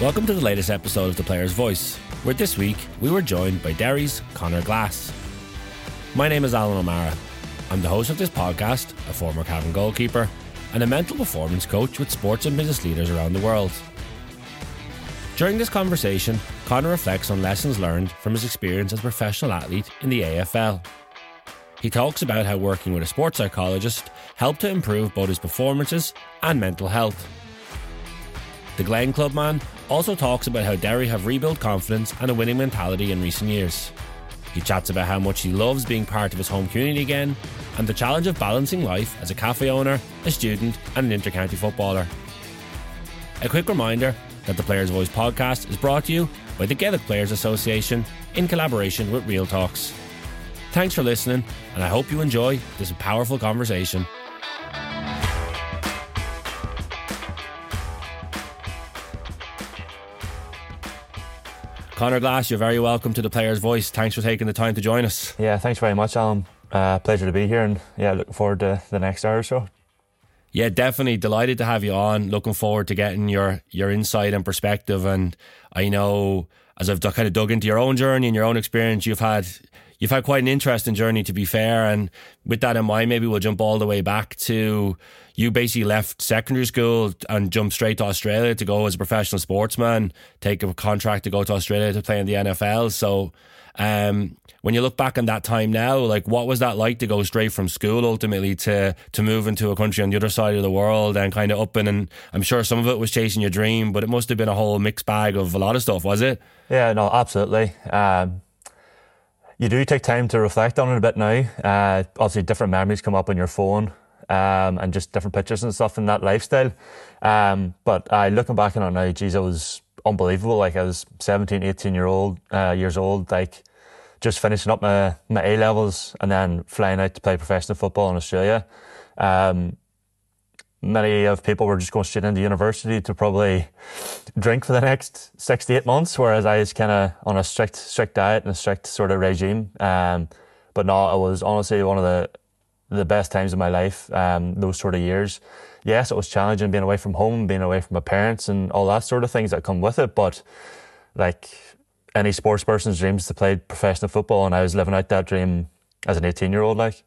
Welcome to the latest episode of The Player's Voice, where this week we were joined by Derry's Conor Glass. My name is Alan O'Mara. I'm the host of this podcast, a former Cavan goalkeeper, and a mental performance coach with sports and business leaders around the world. During this conversation, Connor reflects on lessons learned from his experience as a professional athlete in the AFL. He talks about how working with a sports psychologist helped to improve both his performances and mental health. The Glen Clubman also talks about how Derry have rebuilt confidence and a winning mentality in recent years. He chats about how much he loves being part of his home community again and the challenge of balancing life as a cafe owner, a student, and an intercounty footballer. A quick reminder that the Players Voice podcast is brought to you by the Gaelic Players Association in collaboration with Real Talks. Thanks for listening, and I hope you enjoy this powerful conversation. Conor Glass, you're very welcome to the Players Voice. Thanks for taking the time to join us. Yeah, thanks very much, Alan. Uh, pleasure to be here, and yeah, looking forward to the next hour or so. Yeah, definitely delighted to have you on. Looking forward to getting your your insight and perspective. And I know as I've kind of dug into your own journey and your own experience, you've had you've had quite an interesting journey to be fair. And with that in mind, maybe we'll jump all the way back to you basically left secondary school and jumped straight to Australia to go as a professional sportsman, take a contract to go to Australia to play in the AFL. So um, when you look back on that time now, like what was that like to go straight from school ultimately to to move into a country on the other side of the world and kind of up and, and I'm sure some of it was chasing your dream, but it must have been a whole mixed bag of a lot of stuff, was it? Yeah, no, absolutely. Um, you do take time to reflect on it a bit now. Uh, obviously, different memories come up on your phone. Um, and just different pictures and stuff in that lifestyle. Um, but uh, looking back on it now, geez, it was unbelievable. Like I was 17, 18 year old, uh, years old, like just finishing up my, my A levels and then flying out to play professional football in Australia. Um, many of people were just going straight into university to probably drink for the next six to eight months, whereas I was kind of on a strict strict diet and a strict sort of regime. Um, but no, it was honestly one of the the best times of my life. Um, those sort of years. Yes, it was challenging being away from home, being away from my parents, and all that sort of things that come with it. But like any sports person's dreams to play professional football, and I was living out that dream as an eighteen year old, like.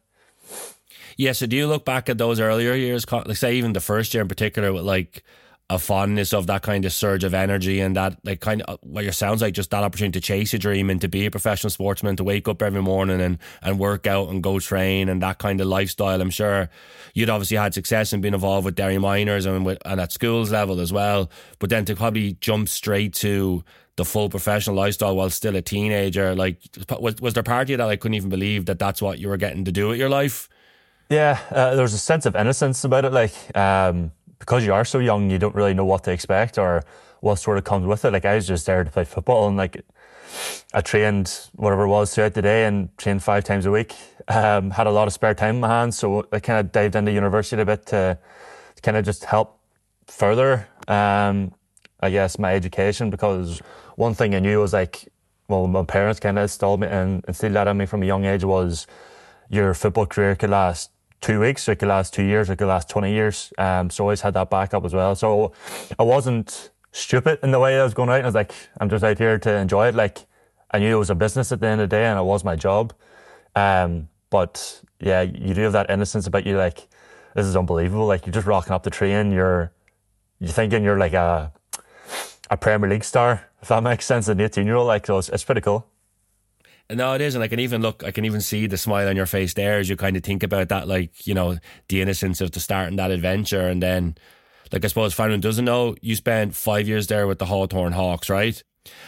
Yeah. So do you look back at those earlier years, like say even the first year in particular, with like a fondness of that kind of surge of energy and that like kind of what your sounds like just that opportunity to chase a dream and to be a professional sportsman, to wake up every morning and and work out and go train and that kind of lifestyle. I'm sure you'd obviously had success in being involved with Derry miners and with, and at schools level as well. But then to probably jump straight to the full professional lifestyle while still a teenager, like was was there part of you that I couldn't even believe that that's what you were getting to do with your life? Yeah, uh, there was a sense of innocence about it. Like, um, because you are so young, you don't really know what to expect or what sort of comes with it. Like, I was just there to play football and like, I trained whatever it was throughout the day and trained five times a week. Um, had a lot of spare time in my hands, so I kind of dived into university a bit to, to kind of just help further, um, I guess, my education. Because one thing I knew was like, well, my parents kind of installed me and instilled that in me from a young age was your football career could last two weeks, it could last two years, it could last 20 years. Um, so I always had that backup as well. So I wasn't stupid in the way I was going out. I was like, I'm just out here to enjoy it. Like I knew it was a business at the end of the day and it was my job. Um, but yeah, you do have that innocence about you. Like, this is unbelievable. Like you're just rocking up the train. You're, you're thinking you're like a, a Premier League star, if that makes sense, an 18 year old. Like, so it's, it's pretty cool. No, it is, and I can even look. I can even see the smile on your face there as you kind of think about that, like you know, the innocence of the start starting that adventure, and then, like I suppose, if anyone doesn't know, you spent five years there with the Hawthorn Hawks, right?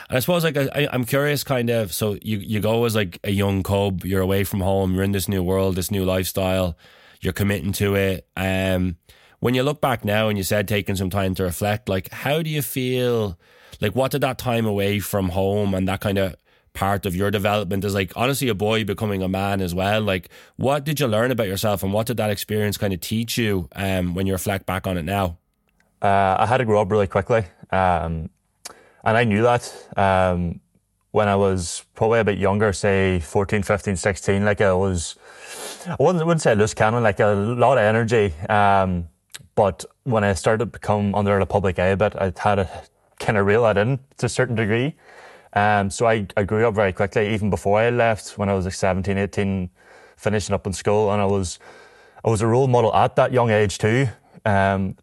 And I suppose, like, I, I'm curious, kind of. So you you go as like a young cub, you're away from home, you're in this new world, this new lifestyle, you're committing to it. Um, when you look back now, and you said taking some time to reflect, like, how do you feel? Like, what did that time away from home and that kind of part of your development as like honestly a boy becoming a man as well like what did you learn about yourself and what did that experience kind of teach you um, when you reflect back on it now uh, i had to grow up really quickly um, and i knew that um, when i was probably a bit younger say 14 15 16 like i was i wouldn't, I wouldn't say loose cannon like a lot of energy um, but when i started to become under the public eye a bit i had a kind of reel that in to a certain degree. Um, so I, I grew up very quickly, even before I left when I was like 17, 18, finishing up in school. And I was, I was a role model at that young age too, um,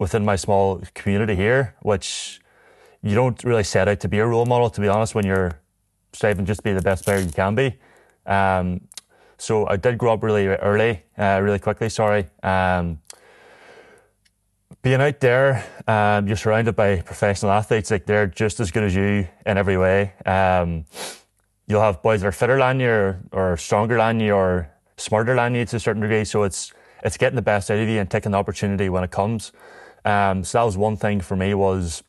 within my small community here, which you don't really set out to be a role model, to be honest, when you're striving just to be the best player you can be. Um, so I did grow up really early, uh, really quickly, sorry. Um, being out there, um, you're surrounded by professional athletes. Like they're just as good as you in every way. Um, you'll have boys that are fitter than you, or, or, stronger than you, or smarter than you to a certain degree. So it's it's getting the best out of you and taking the opportunity when it comes. Um, so that was one thing for me was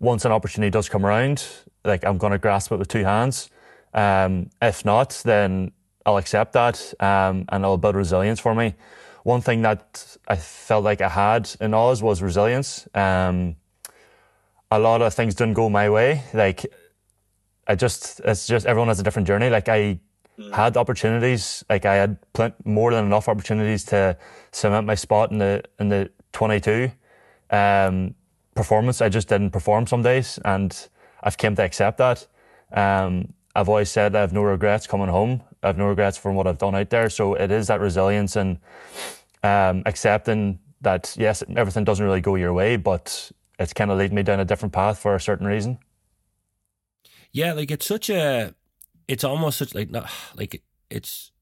once an opportunity does come around, like I'm going to grasp it with two hands. Um, if not, then I'll accept that um, and it'll build resilience for me one thing that I felt like I had in Oz was resilience. Um, a lot of things didn't go my way. Like I just, it's just everyone has a different journey. Like I mm. had opportunities. Like I had plenty, more than enough opportunities to cement my spot in the in the 22 um, performance. I just didn't perform some days, and I've come to accept that. Um, I've always said I have no regrets coming home. I have no regrets from what I've done out there. So it is that resilience and um, accepting that yes, everything doesn't really go your way, but it's kind of leading me down a different path for a certain reason. Yeah, like it's such a, it's almost such like not like it's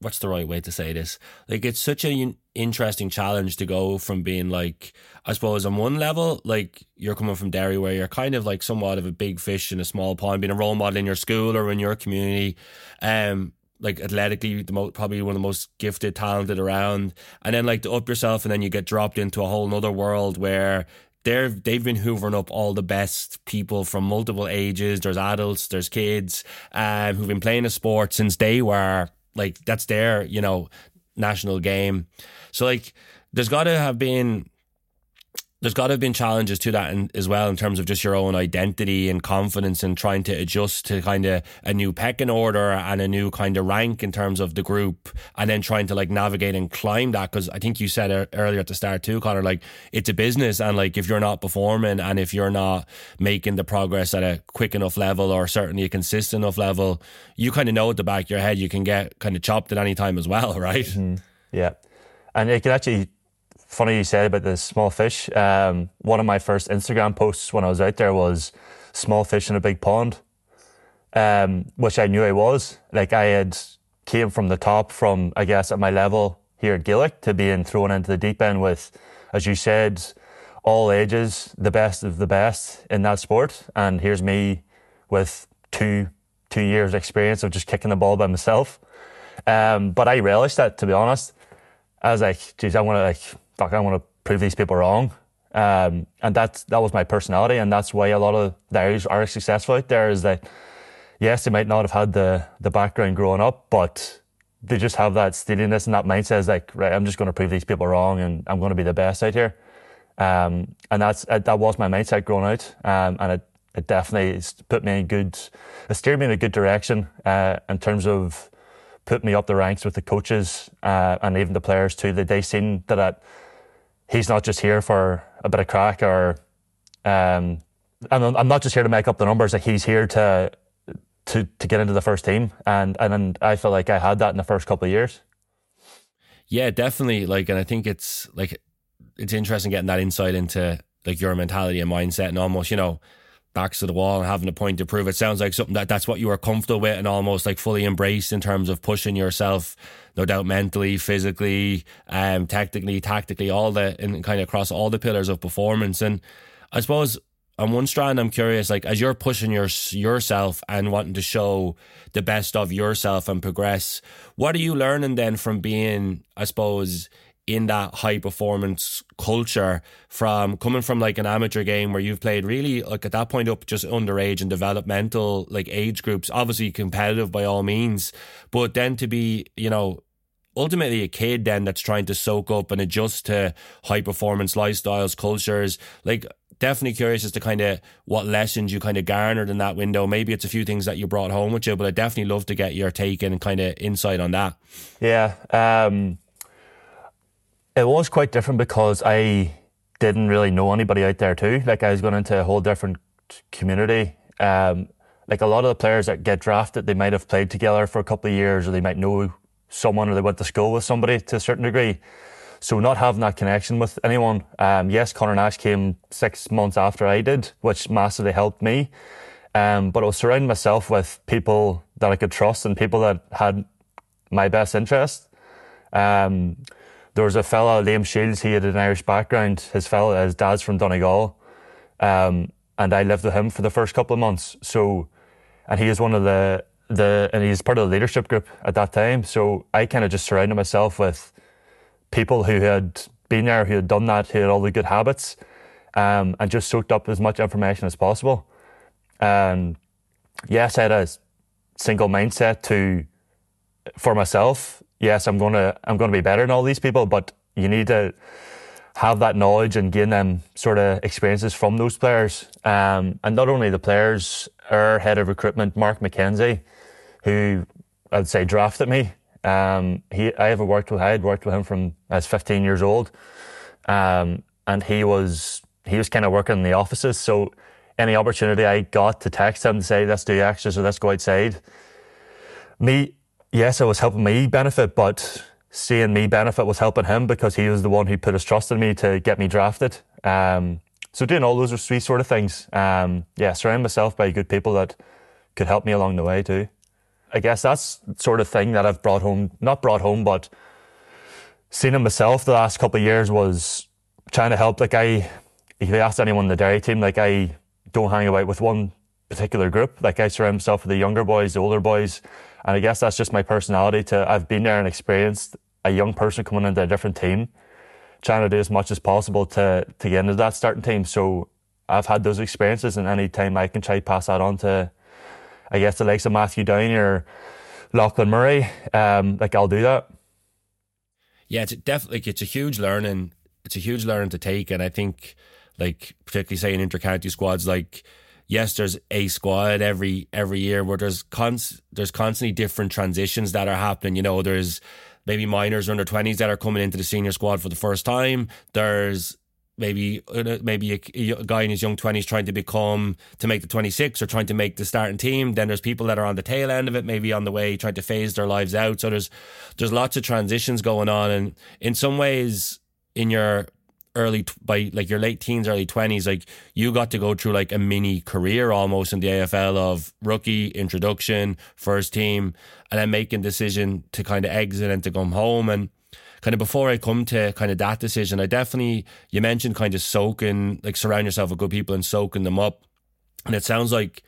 what's the right way to say this? Like it's such an interesting challenge to go from being like, I suppose on one level, like you're coming from Derry where you're kind of like somewhat of a big fish in a small pond, being a role model in your school or in your community. Um, like athletically the most probably one of the most gifted talented around. And then like to up yourself and then you get dropped into a whole nother world where they're they've been hoovering up all the best people from multiple ages. There's adults there's kids um, who've been playing a sport since they were like that's their you know national game so like there's got to have been there's got to have been challenges to that in, as well in terms of just your own identity and confidence and trying to adjust to kind of a new pecking order and a new kind of rank in terms of the group and then trying to like navigate and climb that. Because I think you said earlier at the start too Conor like it's a business and like if you're not performing and if you're not making the progress at a quick enough level or certainly a consistent enough level you kind of know at the back of your head you can get kind of chopped at any time as well right? Mm-hmm. yeah and it can actually funny you said about the small fish. Um, one of my first Instagram posts when I was out there was small fish in a big pond, um, which I knew I was. Like I had came from the top from, I guess, at my level here at Gaelic to being thrown into the deep end with, as you said, all ages, the best of the best in that sport. And here's me with two two years experience of just kicking the ball by myself. Um, but I relished that, to be honest. I was like, geez, I want to like fuck, I want to prove these people wrong. Um, and that's, that was my personality. And that's why a lot of the Irish are successful out there is that, yes, they might not have had the, the background growing up, but they just have that steeliness and that mindset is like, right, I'm just going to prove these people wrong and I'm going to be the best out here. Um, and that's, uh, that was my mindset growing out. Um, and it, it definitely put me in good, it steered me in a good direction, uh, in terms of putting me up the ranks with the coaches, uh, and even the players too. That they seen that, that he's not just here for a bit of crack or um, I'm, I'm not just here to make up the numbers. Like he's here to to to get into the first team, and and I feel like I had that in the first couple of years. Yeah, definitely. Like, and I think it's like it's interesting getting that insight into like your mentality and mindset, and almost you know backs to the wall and having a point to prove. It sounds like something that that's what you were comfortable with and almost like fully embraced in terms of pushing yourself, no doubt mentally, physically, um, tactically, tactically, all the and kind of across all the pillars of performance. And I suppose on one strand, I'm curious, like as you're pushing your yourself and wanting to show the best of yourself and progress, what are you learning then from being, I suppose, in that high performance culture from coming from like an amateur game where you've played really like at that point up just underage and developmental like age groups obviously competitive by all means but then to be you know ultimately a kid then that's trying to soak up and adjust to high performance lifestyles cultures like definitely curious as to kind of what lessons you kind of garnered in that window. Maybe it's a few things that you brought home with you but i definitely love to get your take and kind of insight on that. Yeah um it was quite different because I didn't really know anybody out there too. Like I was going into a whole different community. Um, like a lot of the players that get drafted, they might have played together for a couple of years, or they might know someone, or they went to school with somebody to a certain degree. So not having that connection with anyone. Um, yes, Conor Nash came six months after I did, which massively helped me. Um, but I was surrounding myself with people that I could trust and people that had my best interest. Um, there was a fella, Liam Shiels, he had an Irish background. His fella, his dad's from Donegal. Um, and I lived with him for the first couple of months. So, and he is one of the, the, and he's part of the leadership group at that time. So I kind of just surrounded myself with people who had been there, who had done that, who had all the good habits, um, and just soaked up as much information as possible. And yes, I had a single mindset to, for myself, yes, I'm gonna I'm gonna be better than all these people, but you need to have that knowledge and gain them sort of experiences from those players. Um, and not only the players, our head of recruitment, Mark McKenzie, who I'd say drafted me. Um, he I ever worked with I had worked with him from I was 15 years old, um, and he was he was kind of working in the offices. So any opportunity I got to text him to say let's do extras or let's go outside. Me yes, it was helping me benefit, but seeing me benefit was helping him because he was the one who put his trust in me to get me drafted. Um, so doing all those three sort of things, um, yeah, surround myself by good people that could help me along the way too. I guess that's sort of thing that I've brought home, not brought home, but seen in myself the last couple of years was trying to help. Like I, if you ask anyone in the Derry team, like I don't hang about with one particular group. Like I surround myself with the younger boys, the older boys, and I guess that's just my personality to, I've been there and experienced a young person coming into a different team, trying to do as much as possible to, to get into that starting team. So I've had those experiences and any time I can try to pass that on to, I guess the likes of Matthew Downey or Lachlan Murray, um, like I'll do that. Yeah, it's definitely, it's a huge learning. It's a huge learning to take. And I think like, particularly say in inter-county squads, like, yes, there's a squad every every year where there's there's constantly different transitions that are happening. You know, there's maybe minors or under twenties that are coming into the senior squad for the first time. There's maybe maybe a, a, guy in his young 20s trying to become to make the 26 or trying to make the starting team then there's people that are on the tail end of it maybe on the way trying to phase their lives out so there's there's lots of transitions going on and in some ways in your early by like your late teens, early twenties, like you got to go through like a mini career almost in the AFL of rookie introduction, first team, and then making decision to kind of exit and to come home. And kind of before I come to kind of that decision, I definitely you mentioned kind of soaking, like surround yourself with good people and soaking them up. And it sounds like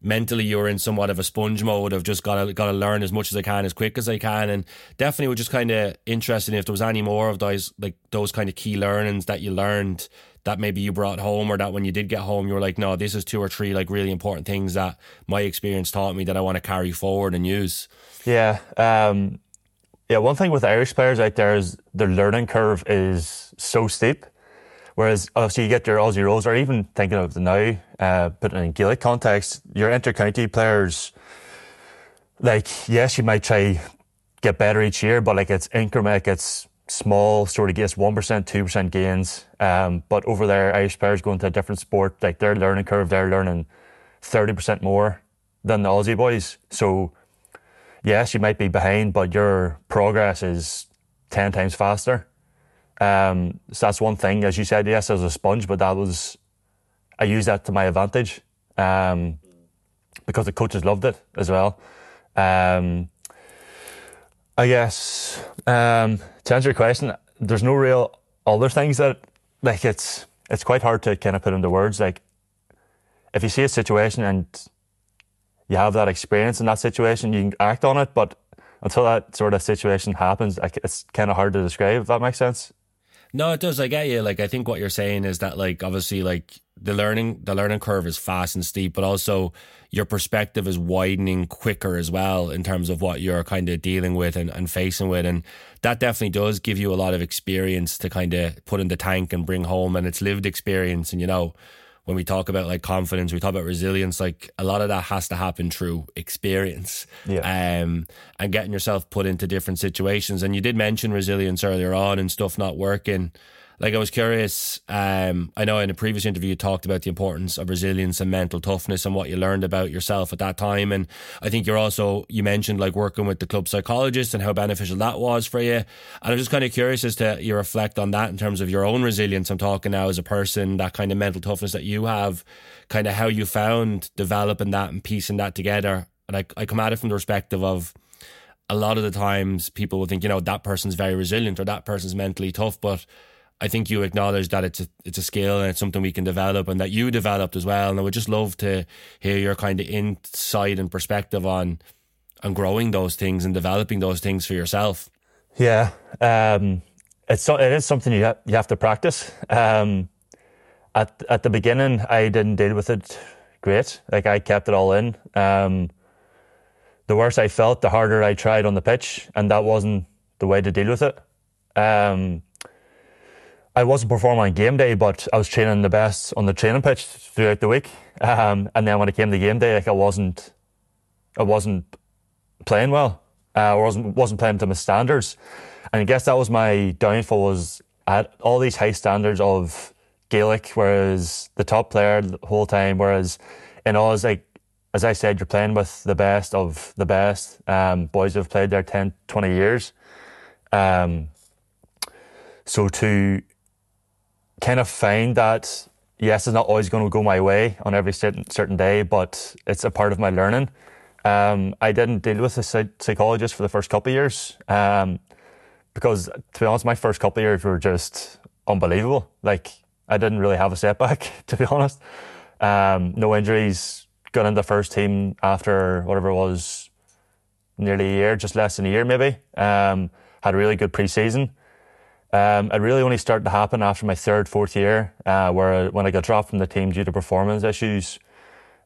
mentally you're in somewhat of a sponge mode of just gotta gotta learn as much as I can as quick as I can. And definitely was just kind of interested if there was any more of those like those kind of key learnings that you learned that maybe you brought home or that when you did get home you were like no this is two or three like really important things that my experience taught me that I want to carry forward and use. Yeah um yeah one thing with Irish players out there is their learning curve is so steep Whereas obviously you get your Aussie rules, or even thinking of the now, uh, in Gaelic context, your inter-county players, like, yes, you might try get better each year, but like it's increment, it's small sort of gains, 1%, 2% gains. Um, but over there, Irish players going to a different sport, like their learning curve, they're learning 30% more than the Aussie boys. So yes, you might be behind, but your progress is 10 times faster. Um, so that's one thing. As you said, yes, I was a sponge, but that was I used that to my advantage um, because the coaches loved it as well. Um, I guess um, to answer your question, there's no real other things that like it's it's quite hard to kind of put into words. Like if you see a situation and you have that experience in that situation, you can act on it, but until that sort of situation happens, it's kind of hard to describe. If that makes sense. No, it does. I get you. Like, I think what you're saying is that, like, obviously, like the learning, the learning curve is fast and steep, but also your perspective is widening quicker as well in terms of what you're kind of dealing with and, and facing with, and that definitely does give you a lot of experience to kind of put in the tank and bring home, and it's lived experience, and you know when we talk about like confidence, we talk about resilience, like a lot of that has to happen through experience. Yeah. Um, and getting yourself put into different situations. And you did mention resilience earlier on and stuff not working. Like I was curious. Um, I know in a previous interview you talked about the importance of resilience and mental toughness and what you learned about yourself at that time. And I think you're also you mentioned like working with the club psychologist and how beneficial that was for you. And I'm just kind of curious as to you reflect on that in terms of your own resilience. I'm talking now as a person, that kind of mental toughness that you have, kind of how you found developing that and piecing that together. And I, I come at it from the perspective of a lot of the times people will think, you know, that person's very resilient or that person's mentally tough, but I think you acknowledge that it's a, it's a skill and it's something we can develop and that you developed as well. And I would just love to hear your kind of insight and perspective on on growing those things and developing those things for yourself. Yeah, um, it's it is something you have, you have to practice. Um, at at the beginning, I didn't deal with it great. Like I kept it all in. Um, the worse I felt, the harder I tried on the pitch, and that wasn't the way to deal with it. Um, I wasn't performing on game day, but I was training the best on the training pitch throughout the week. Um, and then when it came to game day, like I wasn't, I wasn't playing well. Uh, I wasn't wasn't playing to my standards, and I guess that was my downfall. Was at all these high standards of Gaelic, whereas the top player the whole time, whereas in all, like as I said, you're playing with the best of the best. Um, boys have played there 10, 20 years. Um, so to kind of find that yes, it's not always going to go my way on every certain day, but it's a part of my learning. Um, I didn't deal with a psychologist for the first couple of years um, because, to be honest, my first couple of years were just unbelievable. Like I didn't really have a setback, to be honest. Um, no injuries. Got into the first team after whatever it was, nearly a year, just less than a year maybe. Um, had a really good pre-season. Um, it really only started to happen after my third, fourth year, uh, where when I got dropped from the team due to performance issues.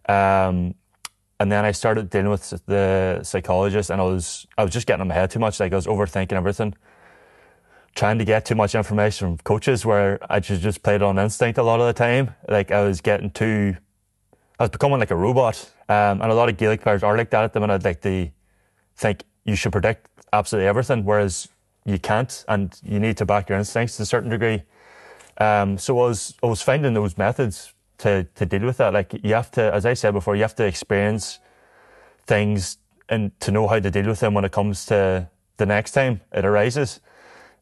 Um, and then I started dealing with the psychologist, and I was I was just getting in my head too much. Like I was overthinking everything, trying to get too much information from coaches, where I just just played on instinct a lot of the time. Like I was getting too, I was becoming like a robot. Um, and a lot of Gaelic players are like that at the minute. Like they think you should predict absolutely everything, whereas you can't, and you need to back your instincts to a certain degree. Um, so I was I was finding those methods to to deal with that. Like you have to, as I said before, you have to experience things and to know how to deal with them when it comes to the next time it arises.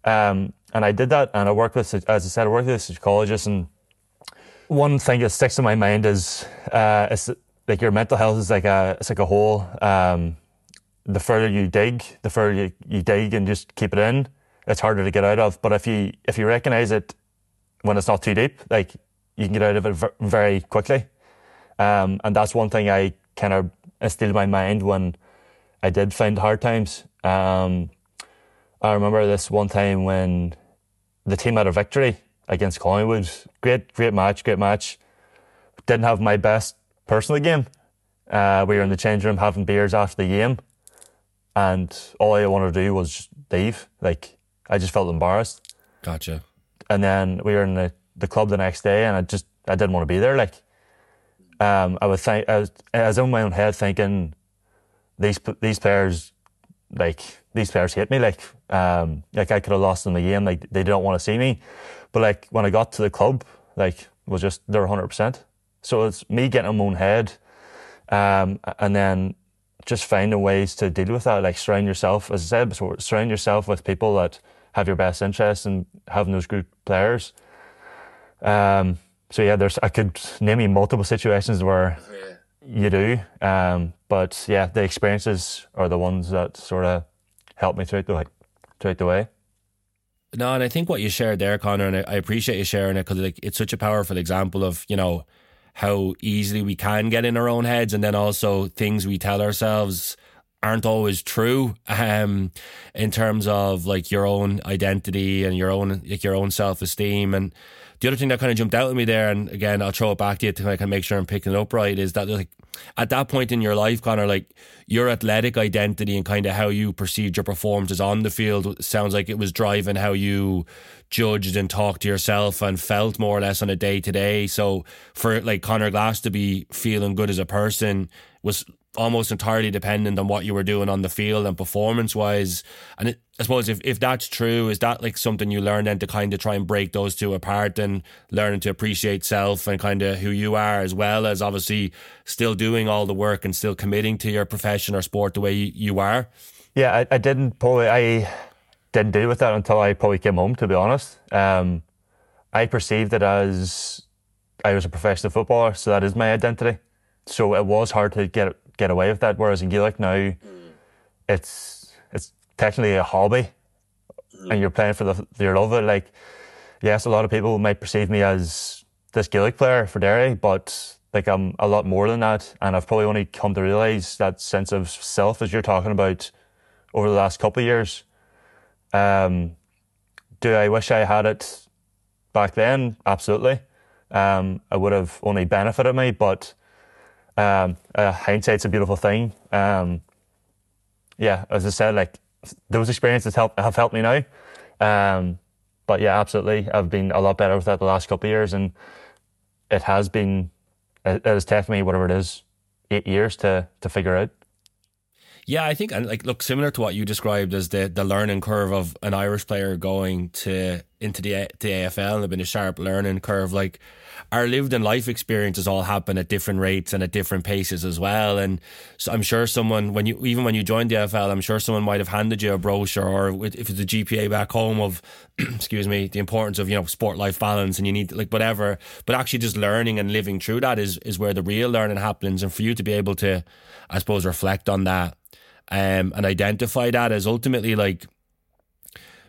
Um, and I did that, and I worked with, as I said, I worked with a psychologist. And one thing that sticks in my mind is, uh, is like your mental health is like a it's like a hole. Um, the further you dig, the further you, you dig and just keep it in, it's harder to get out of. But if you if you recognize it when it's not too deep, like you can get out of it very quickly. Um, and that's one thing I kind of instilled in my mind when I did find hard times. Um, I remember this one time when the team had a victory against Collingwood. Great, great match, great match. Didn't have my best personal game. Uh, we were in the change room having beers after the game and all I wanted to do was leave. Like I just felt embarrassed. Gotcha. And then we were in the, the club the next day, and I just I didn't want to be there. Like, um, I was think I was, I was in my own head thinking these these players like these players hate me. Like, um, like I could have lost them the game. Like they don't want to see me. But like when I got to the club, like was just they're hundred percent. So it's me getting in my own head, um, and then just finding ways to deal with that. Like surround yourself, as I said before, surround yourself with people that have your best interests and having those good players. Um, so yeah, there's I could name you multiple situations where yeah. you do, um, but yeah, the experiences are the ones that sort of help me throughout the like throughout the way. No, and I think what you shared there, Conor, and I appreciate you sharing it because like it's such a powerful example of you know how easily we can get in our own heads, and then also things we tell ourselves aren't always true um, in terms of like your own identity and your own like your own self esteem and the other thing that kind of jumped out at me there, and again, I'll throw it back to you to kind of make sure I'm picking it up right, is that like at that point in your life, Conor, like your athletic identity and kind of how you perceived your performances on the field sounds like it was driving how you judged and talked to yourself and felt more or less on a day to day. So for like Conor Glass to be feeling good as a person was almost entirely dependent on what you were doing on the field and performance wise. And it, I suppose if, if that's true, is that like something you learn then to kind of try and break those two apart and learning to appreciate self and kind of who you are as well as obviously still doing all the work and still committing to your profession or sport the way you, are? Yeah, I, I didn't probably, I didn't deal with that until I probably came home, to be honest. Um, I perceived it as I was a professional footballer, so that is my identity. So it was hard to get get away with that. Whereas in Gaelic now, mm. it's it's technically a hobby, mm. and you're playing for the your love of it. Like, yes, a lot of people might perceive me as this Gaelic player for Derry, but like I'm a lot more than that, and I've probably only come to realise that sense of self as you're talking about over the last couple of years. Um, do I wish I had it back then? Absolutely. Um, it would have only benefited me, but um, uh, hindsight's a beautiful thing. Um, yeah, as I said, like those experiences help have helped me now. Um, but yeah, absolutely, I've been a lot better with that the last couple of years, and it has been it has taken me whatever it is eight years to to figure out. Yeah, I think and like look similar to what you described as the the learning curve of an Irish player going to into the the AFL and there been a sharp learning curve. Like our lived and life experiences all happen at different rates and at different paces as well. And so I'm sure someone when you even when you joined the AFL, I'm sure someone might have handed you a brochure or if it's a GPA back home of excuse me the importance of you know sport life balance and you need like whatever. But actually just learning and living through that is is where the real learning happens. And for you to be able to, I suppose, reflect on that um, and identify that as ultimately like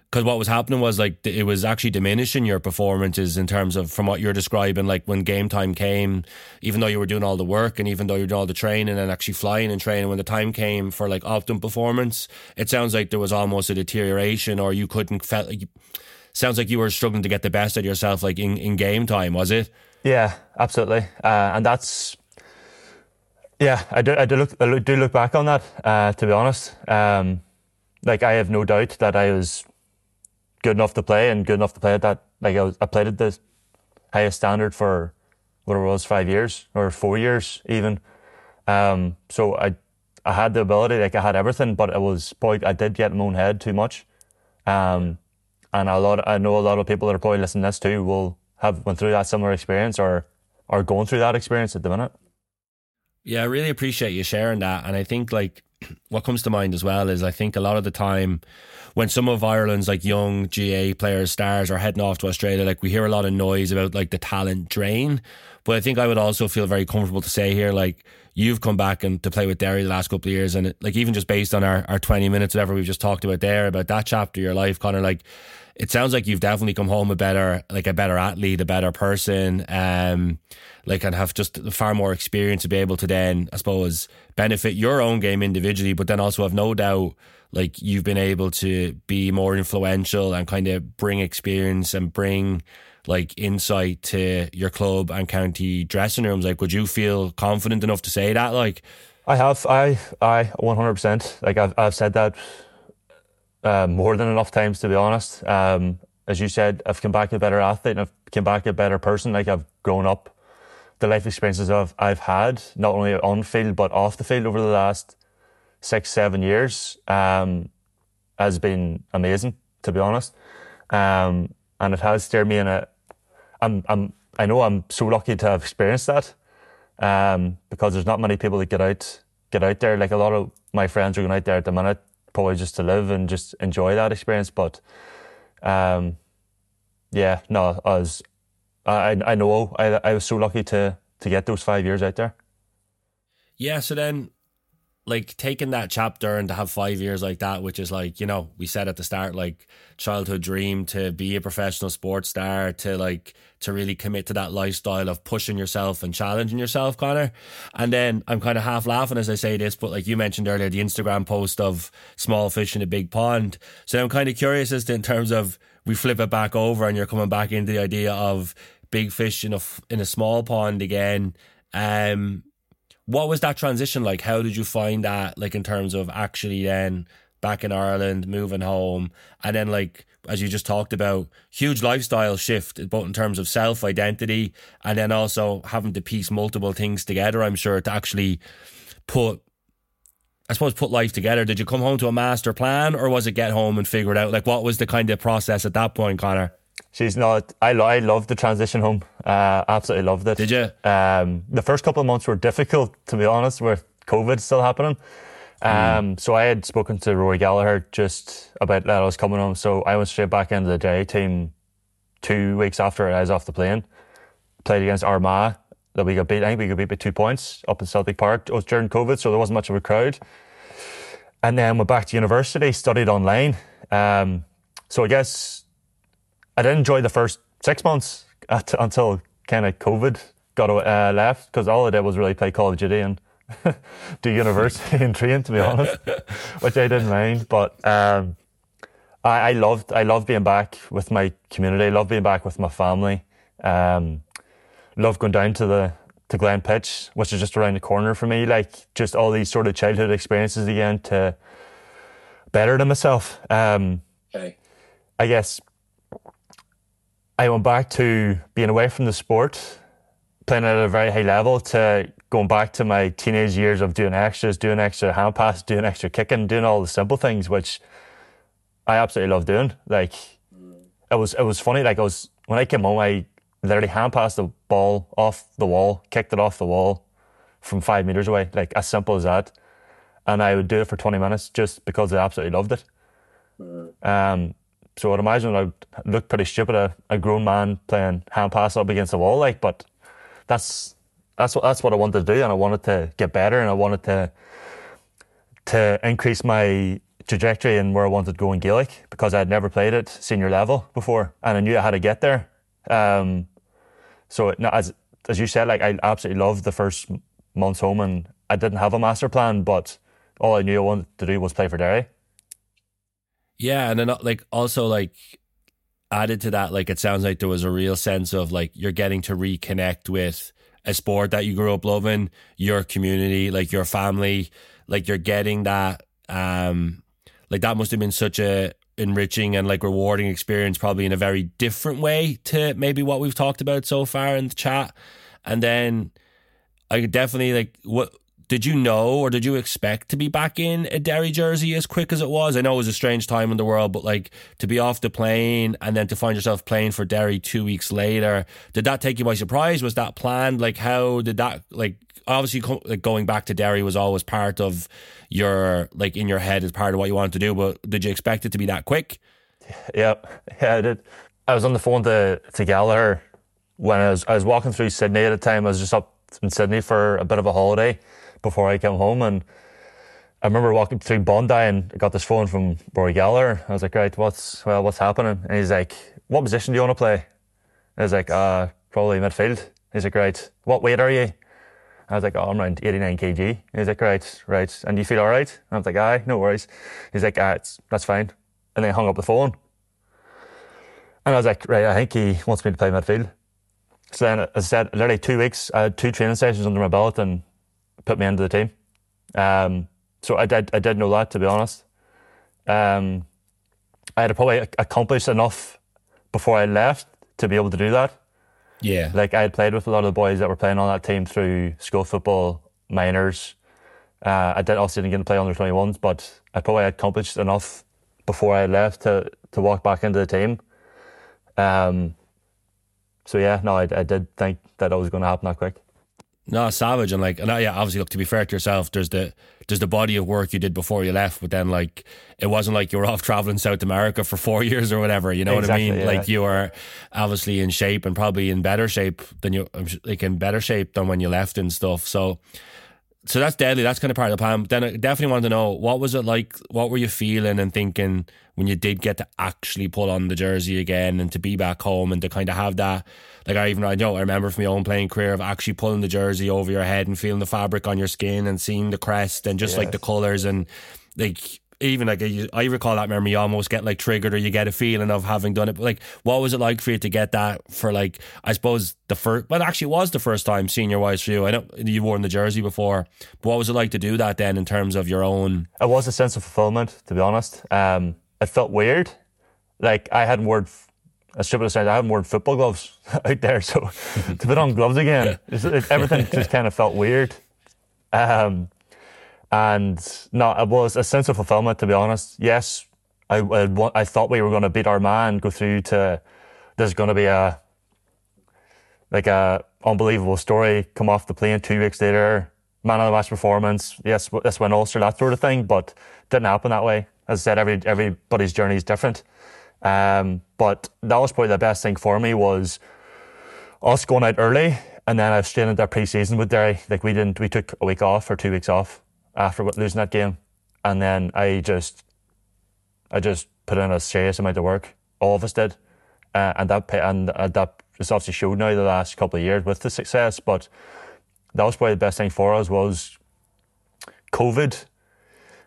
because what was happening was like it was actually diminishing your performances in terms of from what you're describing like when game time came even though you were doing all the work and even though you were doing all the training and actually flying and training when the time came for like optimum performance it sounds like there was almost a deterioration or you couldn't felt like sounds like you were struggling to get the best out of yourself like in, in game time was it? Yeah absolutely. Uh, and that's yeah I do, I do look I do look back on that uh, to be honest um, like I have no doubt that I was good enough to play and good enough to play at that. Like I, was, I played at the highest standard for whatever it was, five years or four years even. Um, so I, I had the ability, like I had everything, but it was probably I did get in my own head too much. Um, and a lot, I know a lot of people that are probably listening to this too will have went through that similar experience or are going through that experience at the minute. Yeah, I really appreciate you sharing that, and I think like what comes to mind as well is I think a lot of the time when some of Ireland's like young GA players, stars are heading off to Australia, like we hear a lot of noise about like the talent drain. But I think I would also feel very comfortable to say here, like you've come back and to play with Derry the last couple of years, and like even just based on our, our twenty minutes, whatever we've just talked about there, about that chapter of your life, Conor, like it sounds like you've definitely come home a better, like a better athlete, a better person, um, like and have just far more experience to be able to then, I suppose, benefit your own game individually, but then also have no doubt like you've been able to be more influential and kind of bring experience and bring like insight to your club and county dressing rooms. Like would you feel confident enough to say that? Like i have i i 100% like i've, I've said that uh, more than enough times to be honest um, as you said i've come back a better athlete and i've come back a better person like i've grown up the life experiences I've, I've had not only on field but off the field over the last six, seven years um, has been amazing, to be honest. Um, and it has steered me in a. I'm, I'm, I know I'm so lucky to have experienced that um, because there's not many people that get out, get out there. Like a lot of my friends are going out there at the minute, probably just to live and just enjoy that experience. But um, yeah, no, I was, I, I know I, I was so lucky to to get those five years out there. Yeah. So then like taking that chapter and to have five years like that, which is like, you know, we said at the start, like childhood dream to be a professional sports star, to like, to really commit to that lifestyle of pushing yourself and challenging yourself, Conor. And then I'm kind of half laughing as I say this, but like you mentioned earlier, the Instagram post of small fish in a big pond. So I'm kind of curious as to in terms of we flip it back over and you're coming back into the idea of big fish in a, in a small pond again. Um, what was that transition like? How did you find that, like, in terms of actually then back in Ireland, moving home, and then, like, as you just talked about, huge lifestyle shift, both in terms of self identity and then also having to piece multiple things together, I'm sure, to actually put I suppose put life together? Did you come home to a master plan, or was it get home and figure it out? Like, what was the kind of process at that point, Conor? She's not. I I loved the transition home. Uh, absolutely loved it. Did you? Um, the first couple of months were difficult, to be honest, with COVID still happening. Um, mm. So I had spoken to Rory Gallagher just about that I was coming home. So I went straight back into the Derry team two weeks after I was off the plane. Played against Armagh that we got beat. I think we got beat by two points up in Celtic Park. It was during COVID, so there wasn't much of a crowd. And then went back to university, studied online. Um, so I guess I did enjoy the first six months at, until kind of COVID got uh, left because all I did was really play Call of Duty and do university and train, to be honest, which I didn't mind. But um, I, I, loved I loved being back with my community. I loved being back with my family. Um, love going down to the to Glen Pitch, which is just around the corner for me. Like just all these sort of childhood experiences again to better than myself. Um, okay. I guess I went back to being away from the sport, playing at a very high level, to going back to my teenage years of doing extras, doing extra hand pass, doing extra kicking, doing all the simple things, which I absolutely love doing. Like it was, it was funny. Like I was when I came home, I literally hand passed the ball off the wall, kicked it off the wall from five meters away, like as simple as that. And I would do it for 20 minutes just because I absolutely loved it. Mm. Um, so I'd imagine I'd look pretty stupid, a, a grown man playing hand pass up against the wall, like, but that's, that's what, that's what I wanted to do. And I wanted to get better and I wanted to, to increase my trajectory and where I wanted to go in Gaelic because I had never played at senior level before and I knew I had to get there. Um, so no, as as you said, like I absolutely loved the first months home, and I didn't have a master plan, but all I knew I wanted to do was play for Derry. Yeah, and then like also like added to that, like it sounds like there was a real sense of like you're getting to reconnect with a sport that you grew up loving, your community, like your family, like you're getting that. Um, like that must have been such a enriching and like rewarding experience, probably in a very different way to maybe what we've talked about so far in the chat. And then I definitely like what did you know or did you expect to be back in a Derry jersey as quick as it was? I know it was a strange time in the world, but like to be off the plane and then to find yourself playing for Derry two weeks later, did that take you by surprise? Was that planned? Like how did that like obviously like going back to Derry was always part of your like in your head as part of what you wanted to do, but did you expect it to be that quick? Yeah, yeah, I did. I was on the phone to to Gallagher when I was I was walking through Sydney at the time. I was just up in Sydney for a bit of a holiday before I came home, and I remember walking through Bondi and I got this phone from Rory Gallagher. I was like, right, what's well, what's happening? And he's like, what position do you want to play? And I was like, uh, probably midfield. He's like, right, what weight are you? I was like, oh, I'm around 89 kg. He's like, right, right. And you feel all right? And I was like, aye, no worries. He's like, ah, that's fine. And then hung up the phone. And I was like, right, I think he wants me to play midfield. So then, as I said, literally two weeks, I had two training sessions under my belt and put me into the team. Um, so I did, I did know that, to be honest. Um, I had probably accomplished enough before I left to be able to do that. Yeah. Like I had played with a lot of the boys that were playing on that team through school football, minors. Uh, I did obviously didn't get to play under 21s, but I probably accomplished enough before I left to, to walk back into the team. Um, so yeah, no, I, I did think that it was going to happen that quick. No, savage and like, and uh, yeah, obviously, look to be fair to yourself, there's the there's the body of work you did before you left, but then like it wasn't like you were off traveling South America for four years or whatever. You know exactly, what I mean? Yeah. Like you were obviously in shape and probably in better shape than you like in better shape than when you left and stuff. So so that's deadly. That's kind of part of the plan. But then I definitely wanted to know what was it like? What were you feeling and thinking when you did get to actually pull on the jersey again and to be back home and to kind of have that? Like I even I know I remember from my own playing career of actually pulling the jersey over your head and feeling the fabric on your skin and seeing the crest and just yes. like the colors and like even like I recall that memory, you almost get like triggered or you get a feeling of having done it. But like, what was it like for you to get that for like, I suppose the first, well, actually, it was the first time senior wise for you. I know you worn the jersey before, but what was it like to do that then in terms of your own? It was a sense of fulfillment, to be honest. Um, it felt weird. Like, I hadn't worn, as stupid as I hadn't worn football gloves out there. So to put on gloves again, it, everything just kind of felt weird. Um, and no, it was a sense of fulfillment. To be honest, yes, I I, I thought we were going to beat Armagh, go through to there's going to be a like a unbelievable story. Come off the plane two weeks later, man of the match performance. Yes, this went Ulster, that sort of thing, but didn't happen that way. As I said, every everybody's journey is different. Um, but that was probably the best thing for me was us going out early, and then I was straight into pre-season with Derry. Like we didn't, we took a week off or two weeks off after losing that game, and then I just, I just put in a serious amount of work. All of us did, uh, and that and uh, that just obviously showed now the last couple of years with the success. But that was probably the best thing for us was COVID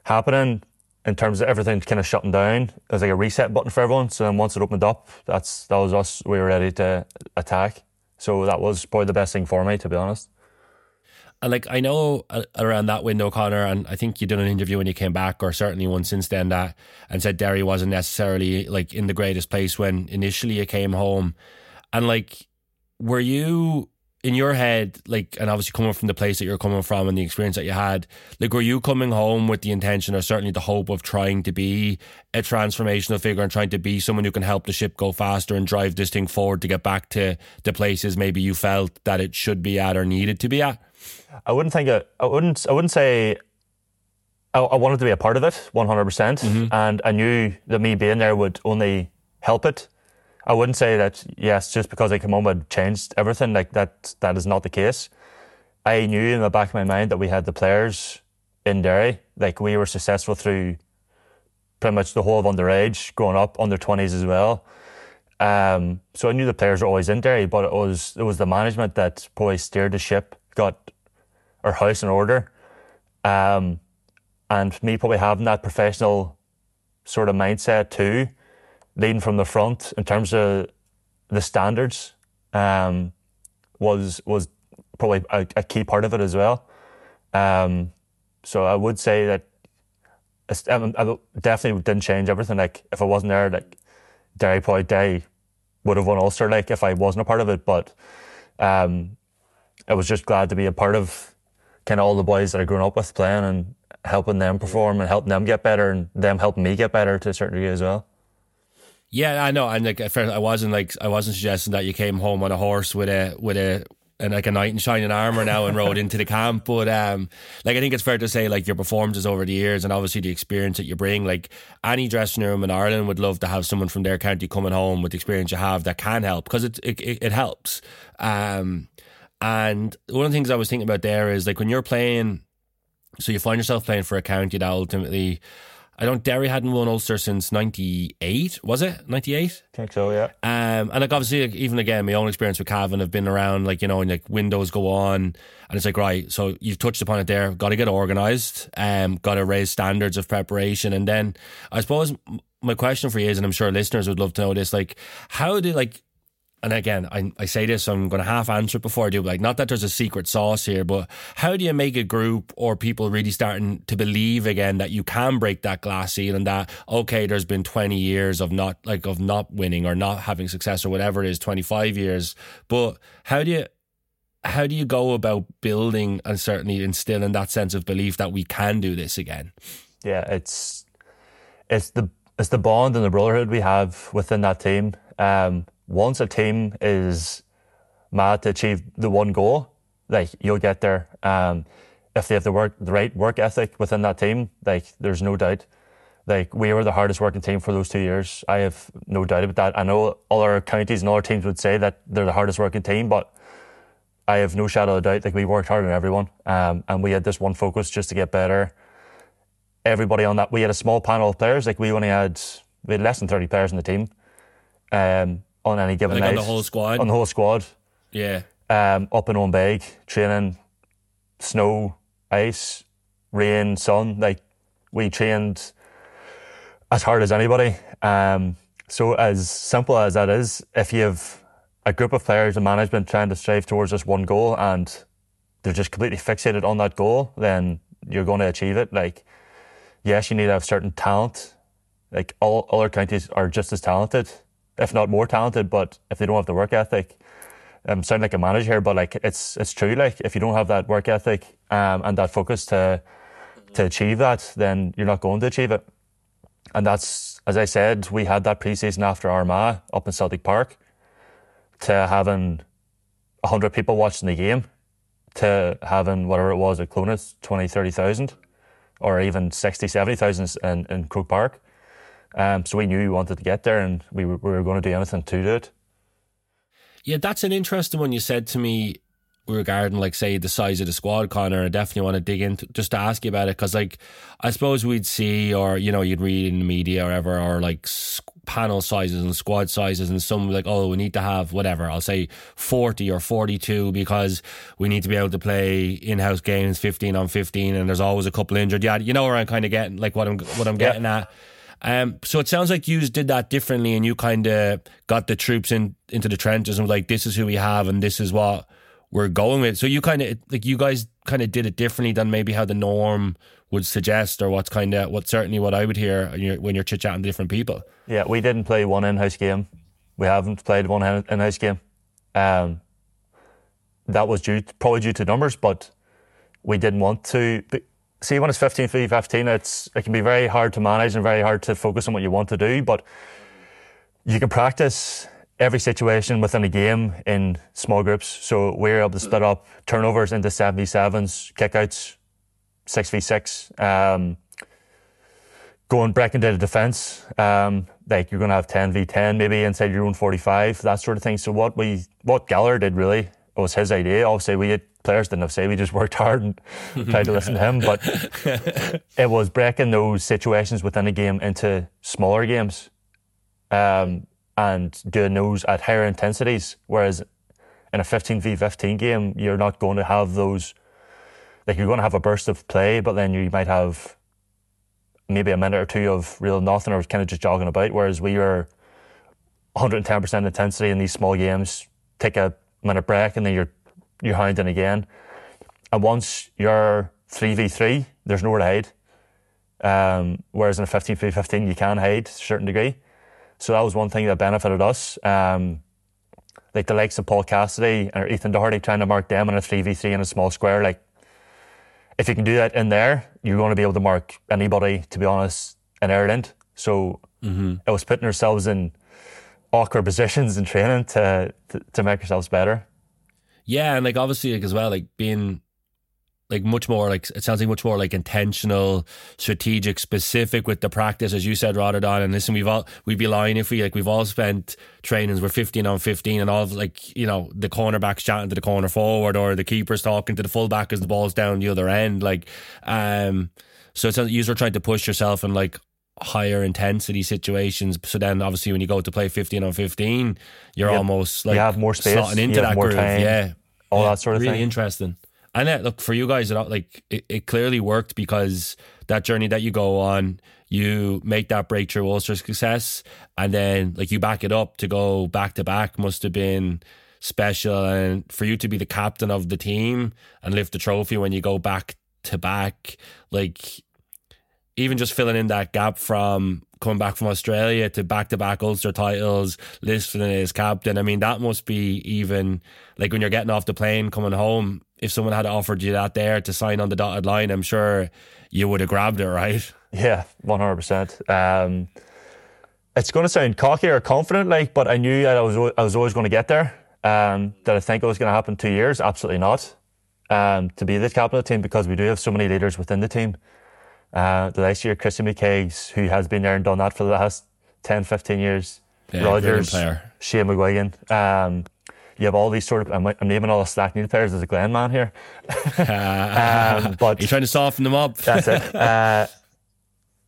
happening in terms of everything kind of shutting down. It was like a reset button for everyone. So then once it opened up, that's that was us. We were ready to attack. So that was probably the best thing for me, to be honest. And like I know uh, around that window, Conor, and I think you did an interview when you came back, or certainly one since then, that and said Derry wasn't necessarily like in the greatest place when initially you came home. And like, were you in your head, like, and obviously coming from the place that you're coming from and the experience that you had, like, were you coming home with the intention or certainly the hope of trying to be a transformational figure and trying to be someone who can help the ship go faster and drive this thing forward to get back to the places maybe you felt that it should be at or needed to be at? I wouldn't think it, I wouldn't, I wouldn't say I, I wanted to be a part of it 100%. percent mm hmm And I knew that me being there would only help it. I wouldn't say that yes, just because I came home had changed everything. Like that, that is not the case. I knew in the back of my mind that we had the players in Derry. Like we were successful through pretty much the whole of underage, growing up, under twenties as well. Um, so I knew the players were always in Derry, but it was it was the management that probably steered the ship, got our house in order, um, and me probably having that professional sort of mindset too leading from the front in terms of the standards um, was was probably a, a, key part of it as well. Um, so I would say that um, I definitely didn't change everything. Like if I wasn't there, like Derry probably Derry would have won Ulster. Like if I wasn't a part of it, but um, I was just glad to be a part of kind of all the boys that I grew up with playing and helping them perform and helping them get better and them helping me get better to a certain degree as well. Yeah, I know. And like, I wasn't like, I wasn't suggesting that you came home on a horse with a with a and like a knight in shining armor now and rode into the camp. But um, like I think it's fair to say like your performances over the years and obviously the experience that you bring. Like any dressing room in Ireland would love to have someone from their county coming home with the experience you have that can help because it, it it helps. Um, and one of the things I was thinking about there is like when you're playing, so you find yourself playing for a county that ultimately I don't. Derry hadn't won Ulster since '98. Was it '98? I think so. Yeah. Um, and like obviously, like, even again, my own experience with Cavan have been around. Like you know, and like windows go on, and it's like right. So you've touched upon it there. Got to get organised. Um, got to raise standards of preparation, and then I suppose my question for you is, and I'm sure listeners would love to know this. Like, how do, like and again, I, I say this, I'm going to half answer it before I do. Like, not that there's a secret sauce here, but how do you make a group or people really starting to believe again that you can break that glass ceiling? That okay, there's been 20 years of not like of not winning or not having success or whatever it is, 25 years. But how do you how do you go about building and certainly instilling that sense of belief that we can do this again? Yeah, it's it's the it's the bond and the brotherhood we have within that team. Um, once a team is mad to achieve the one goal, like you'll get there. Um, if they have the work, the right work ethic within that team, like there's no doubt. Like we were the hardest working team for those two years. I have no doubt about that. I know other counties and other teams would say that they're the hardest working team, but I have no shadow of doubt. Like we worked harder than everyone, um, and we had this one focus just to get better. Everybody on that, we had a small panel of players. Like we only had we had less than thirty players in the team. Um, on any given like night. On the whole squad? On the whole squad. Yeah. Um, up on Owenbeg, training, snow, ice, rain, sun. Like, we trained as hard as anybody. Um, so, as simple as that is, if you have a group of players and management trying to strive towards this one goal and they're just completely fixated on that goal, then you're going to achieve it. Like, yes, you need to have certain talent. Like, all other counties are just as talented if not more talented. But if they don't have the work ethic, um, sound like a manager here, but like it's it's true. Like if you don't have that work ethic um, and that focus to to achieve that, then you're not going to achieve it. And that's, as I said, we had that preseason after Armagh up in Celtic Park to having 100 people watching the game to having whatever it was at Clones, 20, 30,000 or even 60, 70,000 in, in Croke Park. Um, so we knew we wanted to get there and we were, we were going to do anything to do it. Yeah, that's an interesting one you said to me regarding like say the size of the squad Conor I definitely want to dig into just to ask you about it because like I suppose we'd see or you know you'd read in the media or whatever or like panel sizes and squad sizes and some like oh we need to have whatever I'll say 40 or 42 because we need to be able to play in-house games 15 on 15 and there's always a couple injured yeah you know where I'm kind of getting like what I'm what I'm getting yeah. at um, so it sounds like you did that differently and you kind of got the troops in into the trenches and was like this is who we have and this is what we're going with. So you kind of like you guys kind of did it differently than maybe how the norm would suggest, or what's kind of what certainly what I would hear when you're, chit chatting to different people. Yeah, we didn't play one in-house game. We haven't played one in-house game. Um, that was due probably due to numbers, but we didn't want to. See, when it's 15 v 15, it's it can be very hard to manage and very hard to focus on what you want to do. But you can practice every situation within a game in small groups. So we're able to split up turnovers into 7v7s, kickouts, 6v6, um, going back into the defence. Um, like you're going to have 10v10 maybe inside your own 45, that sort of thing. So what we, what Gallagher did really was his idea. Obviously, we had players didn't have say. We just worked hard and tried to listen to him. But it was breaking those situations within a game into smaller games. Um, and doing those at higher intensities. Whereas in a 15v15 game, you're not going to have those, like you're going to have a burst of play, but then you might have maybe a minute or two of real nothing or kind of just jogging about. Whereas we are 110% intensity in these small games, take a minute break and then you're, you're hounding again. And once you're 3v3, there's nowhere to hide. Um, whereas in a 15v15, you can hide to a certain degree. So that was one thing that benefited us. Um, like the likes of Paul Cassidy or Ethan Doherty trying to mark them in a 3v3 in a small square. Like, if you can do that in there, you're going to be able to mark anybody, to be honest, in Ireland. So mm-hmm. it was putting ourselves in awkward positions in training to, to, to make ourselves better. Yeah, and like obviously like as well, like being like much more like it sounds like much more like intentional, strategic, specific with the practice, as you said, rather than and listen, we've all we'd be lying if we like we've all spent trainings we're fifteen on fifteen and all of like you know the cornerbacks chatting to the corner forward or the keepers talking to the fullback as the ball's down the other end, like um. So it's you're trying to push yourself and like higher intensity situations. So then, obviously, when you go to play fifteen on fifteen, you're almost like you have more space, slotting into that groove. Time, yeah, all yeah, that sort of really thing. Really interesting. And it, look for you guys, it like it, it clearly worked because that journey that you go on, you make that breakthrough Ulster success, and then like you back it up to go back to back must have been special, and for you to be the captain of the team and lift the trophy when you go back to back, like even just filling in that gap from coming back from Australia to back to back Ulster titles, listing as captain. I mean, that must be even like when you're getting off the plane coming home if someone had offered you that there to sign on the dotted line, I'm sure you would have grabbed it, right? Yeah, one hundred percent. Um, it's going to sound cocky or confident, like, but I knew that I was I was always going to get there. Um, did I think it was going to happen two years? Absolutely not. Um, to be the captain of the team because we do have so many leaders within the team. Uh, the last year, Christian McKaigue, who has been there and done that for the last 10, 15 years. Yeah, Rogers, player. Shane McGuigan. Um, you have all these sort of, I'm, I'm naming all the Slaughtneil players as a Glen man here. um, but you're trying to soften them up. that's it. Uh,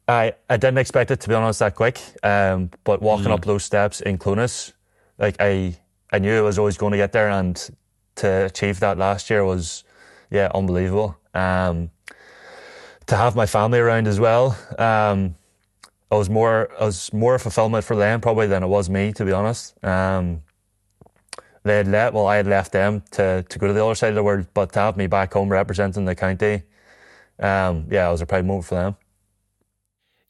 I, I didn't expect it to be honest that quick. Um, but walking mm. up those steps in Clones, like I, I knew I was always going to get there, and to achieve that last year was, yeah, unbelievable. Um, to have my family around as well, um, I was more, I was more fulfillment for them probably than it was me, to be honest. Um, they had left, well, I had left them to, to go to the other side of the world, but to have me back home representing the county, um, yeah, it was a proud moment for them.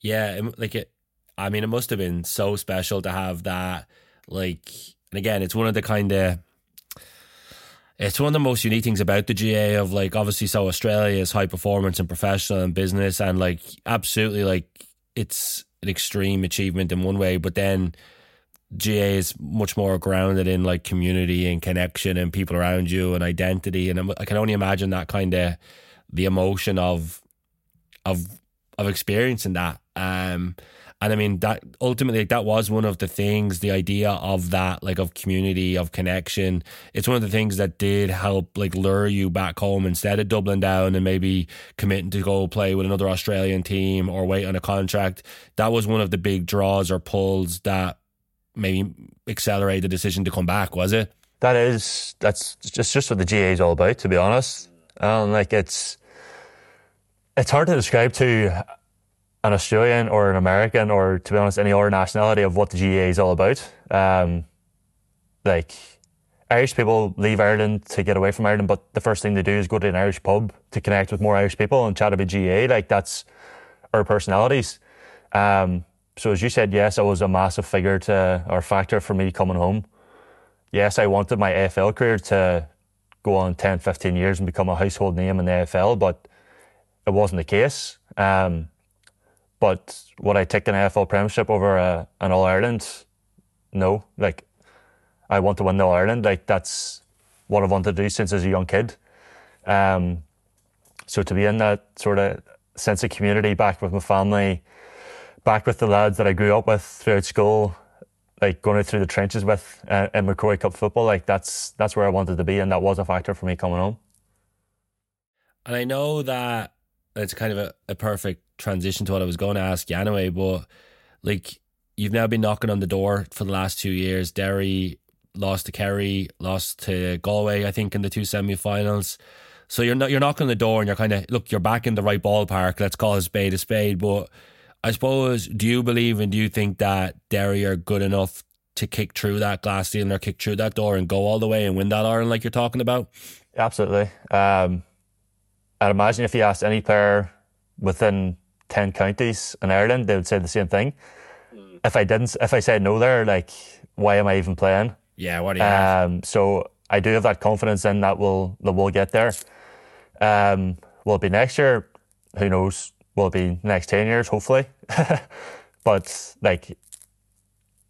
Yeah, like it, I mean, it must have been so special to have that. Like, and again, it's one of the kind of, it's one of the most unique things about the GAA of like obviously so Australia is high performance and professional and business and like absolutely like it's an extreme achievement in one way, but then GAA is much more grounded in like community and connection and people around you and identity and I can only imagine that kind of the emotion of of of experiencing that. Um and I mean that ultimately that was one of the things, the idea of that, like of community, of connection. It's one of the things that did help like lure you back home instead of doubling down and maybe committing to go play with another Australian team or wait on a contract. That was one of the big draws or pulls that maybe accelerated the decision to come back, was it? That is that's just just what the GAA is all about, to be honest. Um, like it's it's hard to describe to an Australian or an American or to be honest any other nationality of what the GAA is all about. Um, like Irish people leave Ireland to get away from Ireland, but the first thing they do is go to an Irish pub to connect with more Irish people and chat about GAA. Like that's our personalities. Um, so as you said, yes, it was a massive figure to or factor for me coming home. Yes, I wanted my AFL career to go on 10, 15 years and become a household name in the AFL, but it wasn't the case. Um, but would I take an AFL Premiership over a, an All Ireland? No. Like, I want to win the All Ireland. Like, that's what I've wanted to do since I was a young kid. Um, so to be in that sort of sense of community, back with my family, back with the lads that I grew up with throughout school, like going through the trenches with uh, in Cup football, like that's that's where I wanted to be, and that was a factor for me coming home. And I know that it's kind of a, a perfect transition to what I was going to ask you anyway, but like you've now been knocking on the door for the last two years. Derry lost to Kerry, lost to Galway, I think, in the two semi finals. So you're not you're knocking on the door and you're kind of look, you're back in the right ballpark. Let's call a spade a spade. But I suppose, do you believe and do you think that Derry are good enough to kick through that glass ceiling or kick through that door and go all the way and win that Ireland like you're talking about? Absolutely. Um, I'd imagine if you asked any player within 10 counties in Ireland, they would say the same thing. Mm. If I didn't, if I said no there, like, why am I even playing? Yeah, what do you um, So I do have that confidence in that we'll, that we'll get there. Um, will it be next year? Who knows? Will it be next 10 years, hopefully? but, like,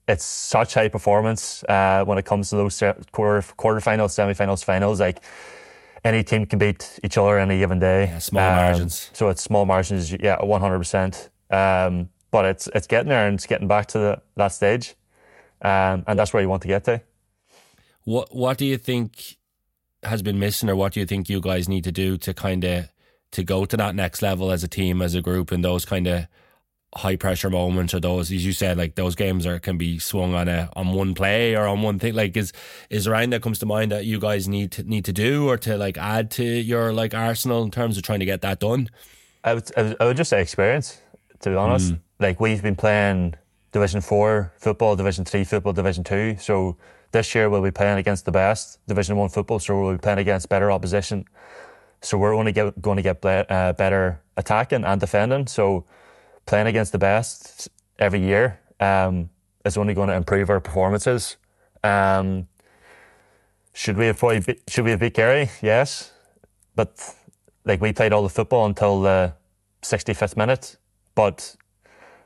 it's such high performance uh, when it comes to those quarter quarterfinals, semifinals, finals. Like any team can beat each other any given day. Yeah, small um, margins. So it's small margins. Yeah, one hundred percent. Um, but it's it's getting there and it's getting back to the, that stage, um, and that's where you want to get to. What What do you think has been missing, or what do you think you guys need to do to kind of to go to that next level as a team, as a group, and those kind of high pressure moments or those as you said like those games are can be swung on a on one play or on one thing. Like is is there anything that comes to mind that you guys need to need to do or to like add to your like arsenal in terms of trying to get that done? I would I would just say experience to be honest. Mm. like we've been playing division 4 football division 3 football division 2 so this year we'll be playing against the best division 1 football. So we'll be playing against better opposition. So we're only get, going to get uh, better attacking and defending. So playing against the best every year um, is only going to improve our performances. Um, should we have probably should we have beat Kerry? Yes, but like we played all the football until the 65th minute, but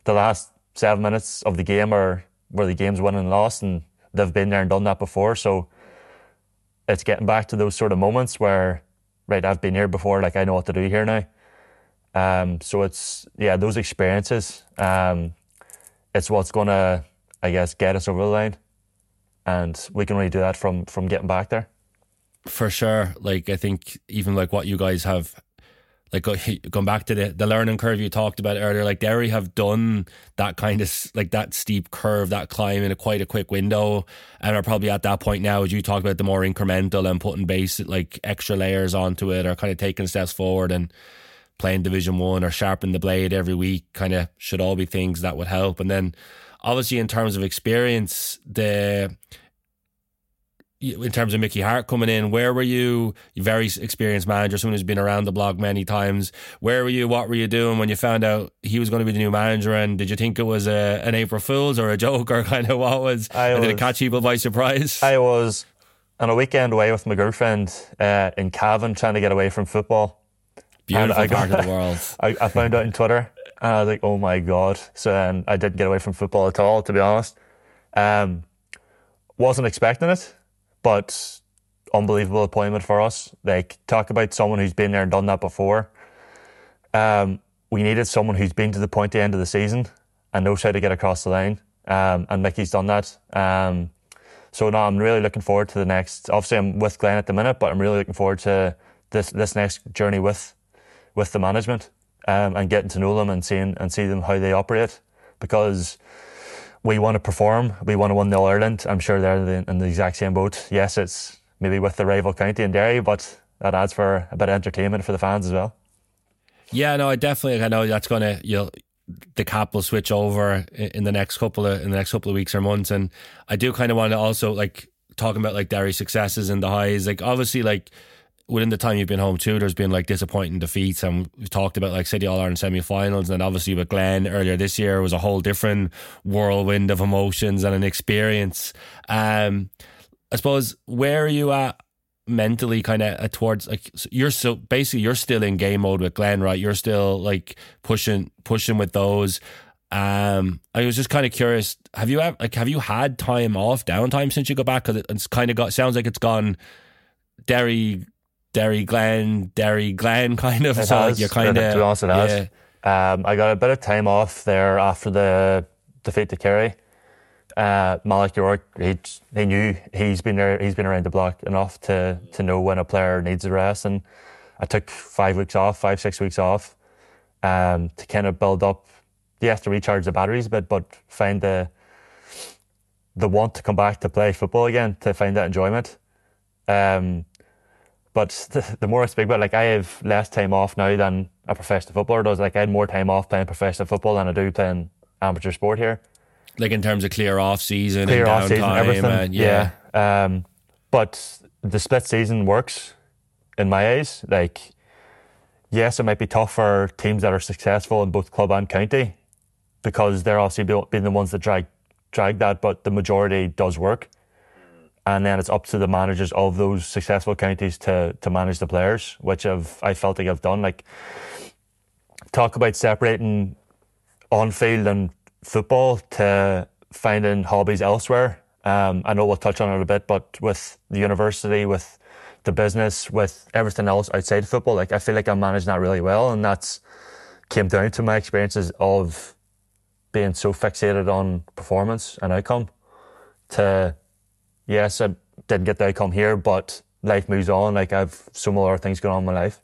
the last seven minutes of the game are where the game's won and lost, and they've been there and done that before. So it's getting back to those sort of moments where, right, I've been here before, like I know what to do here now. Um, so it's yeah, those experiences. Um, it's what's gonna, I guess, get us over the line, and we can really do that from from getting back there. For sure, like I think even like what you guys have, like going back to the the learning curve you talked about earlier, like Derry have done that kind of like that steep curve, that climb in a quite a quick window, and are probably at that point now as you talk about the more incremental and putting base like extra layers onto it, or kind of taking steps forward and playing Division One or sharpening the blade every week kind of should all be things that would help. And then obviously in terms of experience, the in terms of Mickey Harte coming in, where were you? Very experienced manager, someone who's been around the block many times. Where were you? What were you doing when you found out he was going to be the new manager? And did you think it was a, an April Fool's or a joke or kind of what was? I was did it catch people by surprise? I was on a weekend away with my girlfriend uh, in Cavan, trying to get away from football. Beautiful I part of the world. I, I found out on Twitter, and I was like, "Oh my god!" So um, I didn't get away from football at all, to be honest. Um, wasn't expecting it, but unbelievable appointment for us. Like, talk about someone who's been there and done that before. Um, we needed someone who's been to the point at the end of the season and knows how to get across the line. Um, and Mickey's done that. Um, so now I'm really looking forward to the next. Obviously, I'm with Glen at the minute, but I'm really looking forward to this this next journey with with the management um, and getting to know them and seeing and see them how they operate because we want to perform. We want to win the All Ireland. I'm sure they're in the, exact same boat. Yes, it's maybe with the rival county in Derry, but that adds for a bit of entertainment for the fans as well. Yeah, no, I definitely. I know that's gonna. You'll the cap will switch over in the next couple of in the next couple of weeks or months, and I do kind of want to also like talking about like Derry's successes and the highs. Like obviously, like within the time you've been home too, there's been like disappointing defeats, and we've talked about like City All Ireland semi-finals, and then obviously with Glen earlier this year was a whole different whirlwind of emotions and an experience. Um, I suppose where are you at mentally kind of towards like you're so basically you're still in game mode with Glenn right? You're still like pushing pushing with those. Um I was just kind of curious have you ever like have you had time off downtime since you got back? Because it's kind of got sounds like it's gone Derry Derry Glen Derry Glen kind of It so like has. you're kind To be honest, it has. Um, I got a bit of time off there after the defeat to Kerry. Uh, Malachy O'Rourke, he he knew he's been there. He's been around the block enough to to know when a player needs a rest. And I took five weeks off, five six weeks off, um, to kind of build up. You have to recharge the batteries a bit, but find the the want to come back to play football again, to find that enjoyment. Um, but the, the more I speak about, it, like I have less time off now than a professional footballer does. Like I had more time off playing professional football than I do playing amateur sport here. like in terms of clear off season Clear and off season, downtime everything. and yeah, yeah. Um, but the split season works in my eyes. Like, yes, it might be tough for teams that are successful in both club and county because they're obviously being the ones that drag drag that, but the majority does work. And then it's up to the managers of those successful counties to to manage the players, which I've I felt like I've done. Like talk about separating on field and football to finding hobbies elsewhere. Um, I know we'll touch on it a bit, but with the university, with the business, with everything else outside of football, like I feel like I'm managing that really well, and that's came down to my experiences of being so fixated on performance and outcome. To yes, I didn't get the outcome here, but life moves on. Like I've so many other things going on in my life.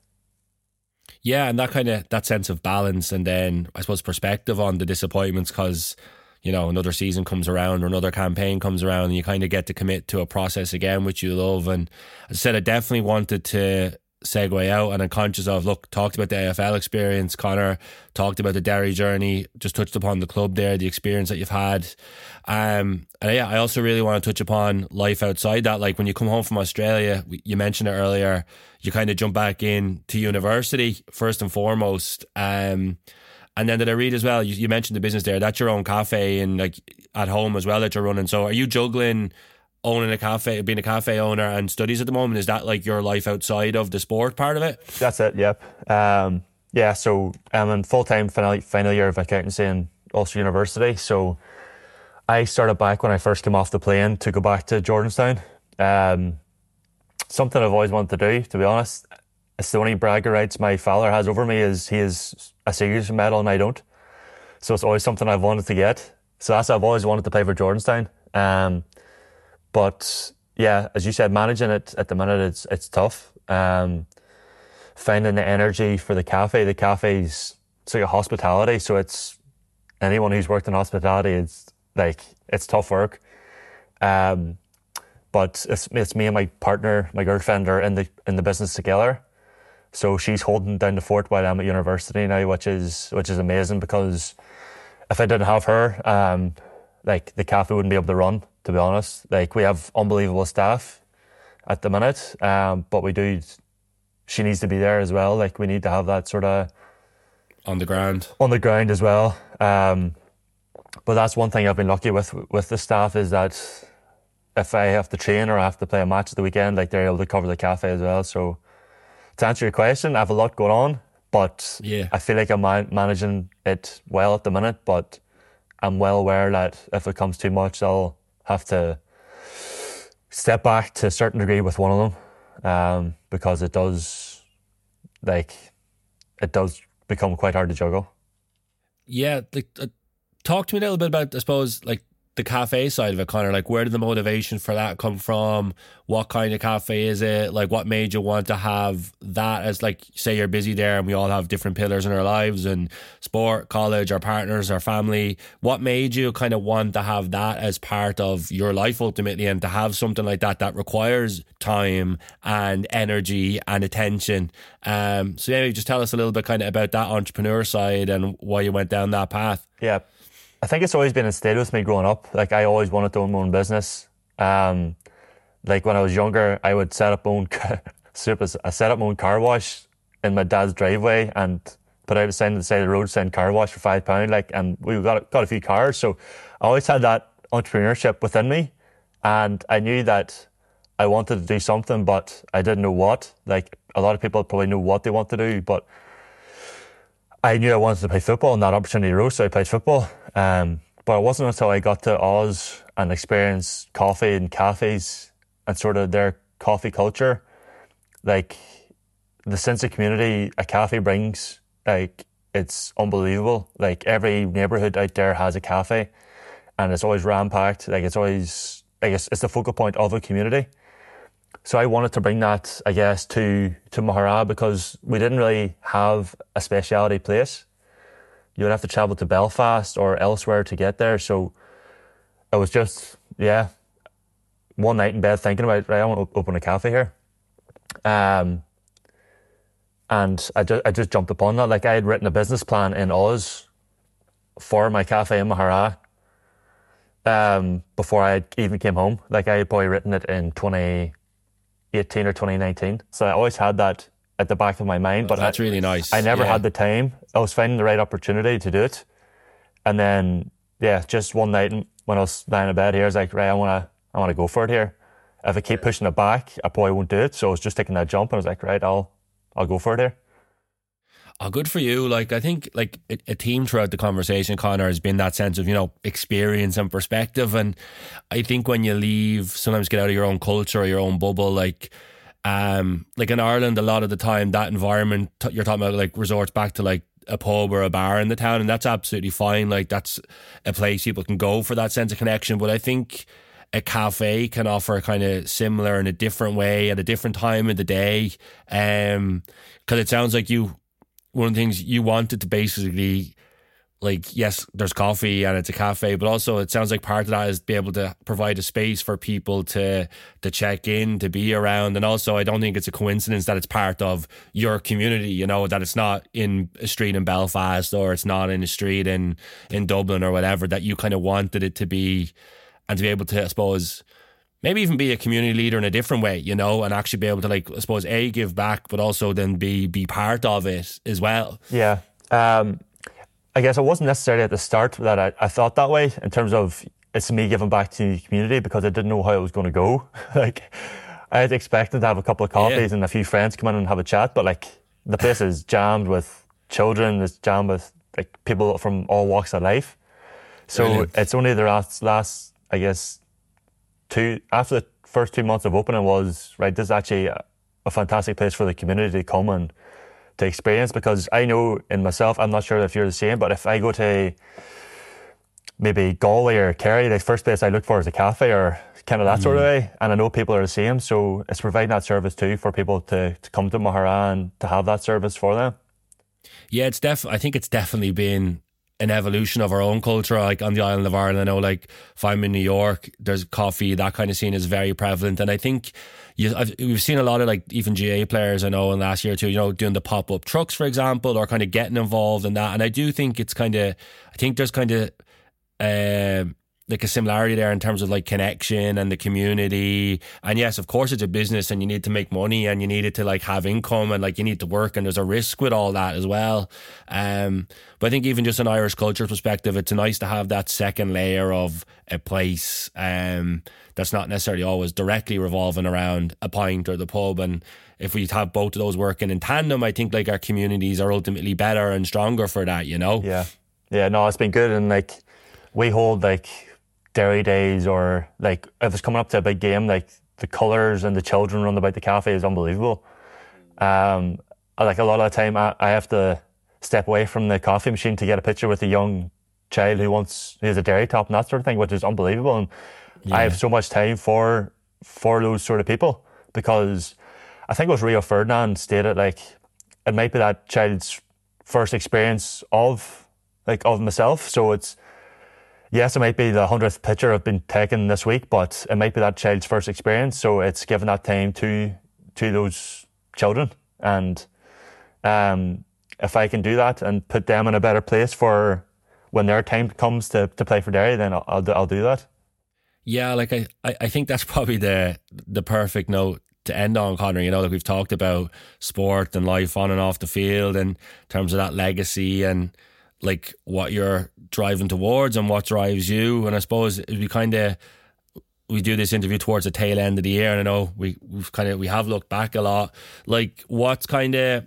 Yeah, and that kind of that sense of balance, and then I suppose perspective on the disappointments because you know another season comes around or another campaign comes around, and you kind of get to commit to a process again, which you love. And I said, I definitely wanted to segue out, and I'm conscious of look talked about the AFL experience. Conor talked about the Derry journey, just touched upon the club there, the experience that you've had. Um, and yeah, I also really want to touch upon life outside that. Like when you come home from Australia, you mentioned it earlier, you kind of jump back in to university first and foremost. Um, and then did I read as well? You, you mentioned the business there. That's your own cafe and like at home as well that you're running. So are you juggling owning a cafe, being a cafe owner and studies at the moment? Is that like your life outside of the sport part of it? That's it. Yep. Um, yeah. So I'm in full time final final year of accountancy in Ulster University. So I started back when I first came off the plane to go back to Jordanstown. Um, something I've always wanted to do. To be honest, it's the only bragger rights my father has over me is he is a Sigerson medal and I don't. So it's always something I've wanted to get. So that's I've always wanted to play for Jordanstown. Um, but yeah, as you said, managing it at the minute it's it's tough. Um, finding the energy for the cafe. The cafe's it's like a hospitality, so it's anyone who's worked in hospitality. It's like it's tough work. Um, but it's it's me and my partner, my girlfriend, are in the in the business together. So she's holding down the fort while I'm at university now, which is which is amazing because if I didn't have her, um, like the cafe wouldn't be able to run. To be honest, like we have unbelievable staff at the minute, um, but we do. She needs to be there as well. Like we need to have that sort of On the ground. on the ground as well. Um, but that's one thing I've been lucky with with the staff is that if I have to train or I have to play a match at the weekend, like they're able to cover the cafe as well. So to answer your question, I have a lot going on, but Yeah. I feel like I'm man- managing it well at the minute. But I'm well aware that if it comes too much, I'll have to step back to a certain degree with one of them um, because it does, like, it does become quite hard to juggle. Yeah, like uh, talk to me a little bit about, I suppose, like the cafe side of it, Conor. Like, where did the motivation for that come from? What kind of cafe is it? Like, what made you want to have that as, like, say you're busy there and we all have different pillars in our lives and sport, college, our partners, our family. What made you kind of want to have that as part of your life ultimately and to have something like that that requires time and energy and attention? Um, so, maybe just tell us a little bit kind of about that entrepreneur side and why you went down that path. Yeah. I think it's always been instilled with me growing up. Like I always wanted to own my own business. Um, like when I was younger, I would set up my own I set up my own car wash in my dad's driveway and put out a sign on the side of the road saying car wash for five pound. Like, and we got got a few cars, so I always had that entrepreneurship within me, and I knew that I wanted to do something, but I didn't know what. Like a lot of people probably know what they want to do, but I knew I wanted to play football, and that opportunity arose, so I played football. Um, but it wasn't until I got to Oz and experienced coffee and cafes and sort of their coffee culture, like the sense of community a cafe brings, like it's unbelievable. Like every neighborhood out there has a cafe, and it's always ram packed. Like it's always, I guess, it's the focal point of a community. So I wanted to bring that, I guess, to to Maghera because we didn't really have a specialty place. You would have to travel to Belfast or elsewhere to get there. So it was just, yeah, one night in bed thinking about, right, I want to open a cafe here. Um, and I just, I just jumped upon that. Like I had written a business plan in Oz for my cafe in Maghera um, before I even came home. Like I had probably written it in 2018 or 2019. So I always had that at the back of my mind. But That's I, really nice. I never Yeah. had the time. I was finding the right opportunity to do it. And then, yeah, just one night when I was lying in bed here, I was like, right, I want to, I want to go for it here. If I keep pushing it back, I probably won't do it. So I was just taking that jump and I was like, right, I'll, I'll go for it here. Oh, good for you. Like, I think like a, a theme throughout the conversation, Conor, has been that sense of, you know, experience and perspective. And I think when you leave, sometimes get out of your own culture or your own bubble, like, um, like in Ireland, a lot of the time, that environment you're talking about, like, resorts back to like a pub or a bar in the town, and that's absolutely fine. Like, that's a place people can go for that sense of connection. But I think a cafe can offer a kind of similar in a different way at a different time of the day. Um, because it sounds like you one of the things you wanted to basically like yes there's coffee and it's a cafe but also it sounds like part of that is be able to provide a space for people to to check in to be around and also i don't think it's a coincidence that it's part of your community you know that it's not in a street in belfast or it's not in a street in in dublin or whatever that you kind of wanted it to be and to be able to i suppose maybe even be a community leader in a different way, you know, and actually be able to like I suppose a give back, but also then be be part of it as well. Yeah. Um, I guess it wasn't necessarily at the start that I, I thought that way in terms of it's me giving back to the community because I didn't know how it was going to go. like I had expected to have a couple of coffees and a few friends come in and have a chat, but like the place is jammed with children, it's jammed with like people from all walks of life. So Brilliant. it's only the last, last, I guess, two after the first two months of opening was right. This is actually a, a fantastic place for the community to come and to experience because I know in myself, I'm not sure if you're the same, but if I go to maybe Galway or Kerry, the first place I look for is a cafe or kind of that sort of mm. way. And I know people are the same, so it's providing that service too for people to, to come to Maghera and to have that service for them. Yeah, it's def. I think it's definitely been an evolution of our own culture. Like on the island of Ireland, I know, like if I'm in New York, there's coffee. That kind of scene is very prevalent, and I think you, I've, we've seen a lot of like even GAA players I know in last year two, you know, doing the pop up trucks, for example, or kind of getting involved in that. And I do think it's kind of, I think there's kind of. Um, like a similarity there in terms of like connection and the community. And yes, of course, it's a business and you need to make money and you need it to like have income and like you need to work and there's a risk with all that as well. Um, but I think even just an Irish culture perspective, it's nice to have that second layer of a place um, that's not necessarily always directly revolving around a pint or the pub. And if we have both of those working in tandem, I think like our communities are ultimately better and stronger for that, you know? Yeah. Yeah, no, it's been good. And like, we hold like Derry days or like if it's coming up to a big game, like the colours and the children run about the cafe is unbelievable. Um, like a lot of the time, I, I have to step away from the coffee machine to get a picture with a young child who wants who has a Derry top and that sort of thing, which is unbelievable. And yeah. I have so much time for for those sort of people because I think it was Rio Ferdinand stated like it might be that child's first experience of like of myself. So it's yes, it might be the hundredth picture I've been taken this week, but it might be that child's first experience. So it's giving that time to to those children, and um, if I can do that and put them in a better place for when their time comes to, to play for Derry, then I'll, I'll, I'll do that. Yeah, like I, I think that's probably the the perfect note to end on, Conor. You know, like we've talked about sport and life on and off the field, and in terms of that legacy and like what you're driving towards and what drives you. And I suppose we kind of we do this interview towards the tail end of the year, and I know we we've kind of we have looked back a lot. Like, what's kind of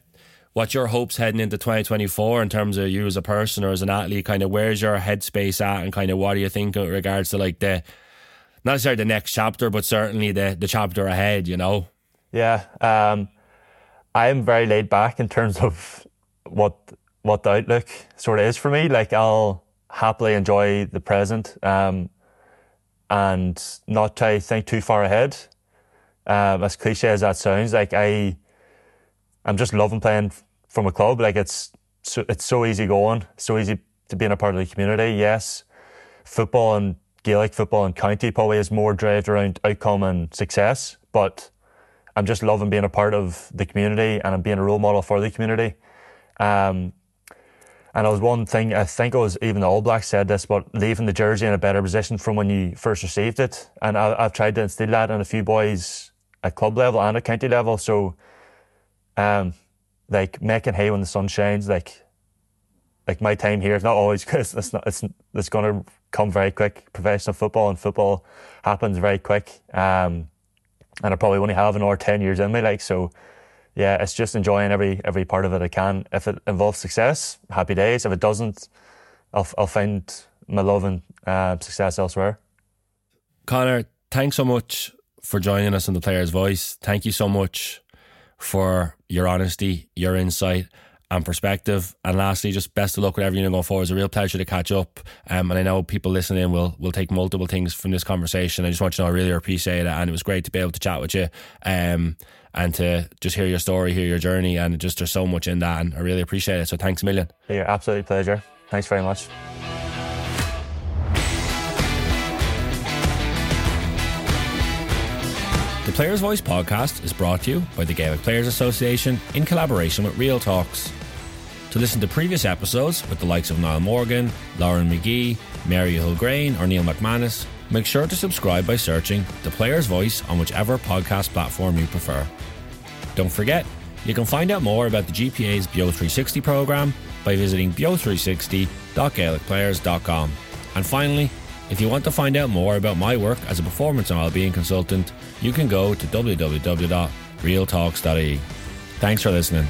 what's your hopes heading into 2024 in terms of you as a person or as an athlete? Kind of where's your headspace at, and kind of what do you think in regards to like the not necessarily the next chapter, but certainly the the chapter ahead? You know. Yeah, um, I am very laid back in terms of what what the outlook sort of is for me. Like I'll happily enjoy the present um, and not try to think too far ahead. Um, as cliche as that sounds, like I, I'm just loving playing from a club. Like it's so, it's so easy going, so easy to be in a part of the community. Yes, football and Gaelic football and county probably is more driven around outcome and success, but I'm just loving being a part of the community and I'm being a role model for the community. Um, and it was one thing, I think it was even the All Blacks said this, but leaving the jersey in a better position from when you first received it. And I, have tried to instill that in a few boys at club level and at county level. So, um, like making hay when the sun shines, like, like my time here is not always because it's not, it's, it's going to come very quick. Professional football and football happens very quick. Um, and I probably only have another 10 years in me, like, so, yeah, it's just enjoying every every part of it I can. If it involves success, happy days. If it doesn't, I'll I'll find my love and uh, success elsewhere. Conor, thanks so much for joining us on the Player's Voice. Thank you so much for your honesty, your insight, and perspective. And lastly, just best of luck with everything going forward. It's a real pleasure to catch up. Um, and I know people listening will will take multiple things from this conversation. I just want you to know I really appreciate it, and it was great to be able to chat with you. Um, and to just hear your story, hear your journey, and just there's so much in that, and I really appreciate it. So thanks a million. Yeah, absolutely pleasure. Thanks very much. Players Voice podcast is brought to you by the Gaelic Players Association in collaboration with Real Talks. To listen to previous episodes with the likes of Niall Morgan, Lauren McGee, Mary Hulgrain, or Neil McManus, make sure to subscribe by searching The Player's Voice on whichever podcast platform you prefer. Don't forget, you can find out more about the GPA's Beo 360 programme by visiting beo360.gaelicplayers.com. And finally, if you want to find out more about my work as a performance and wellbeing consultant, you can go to www.realtalks.ie. Thanks for listening.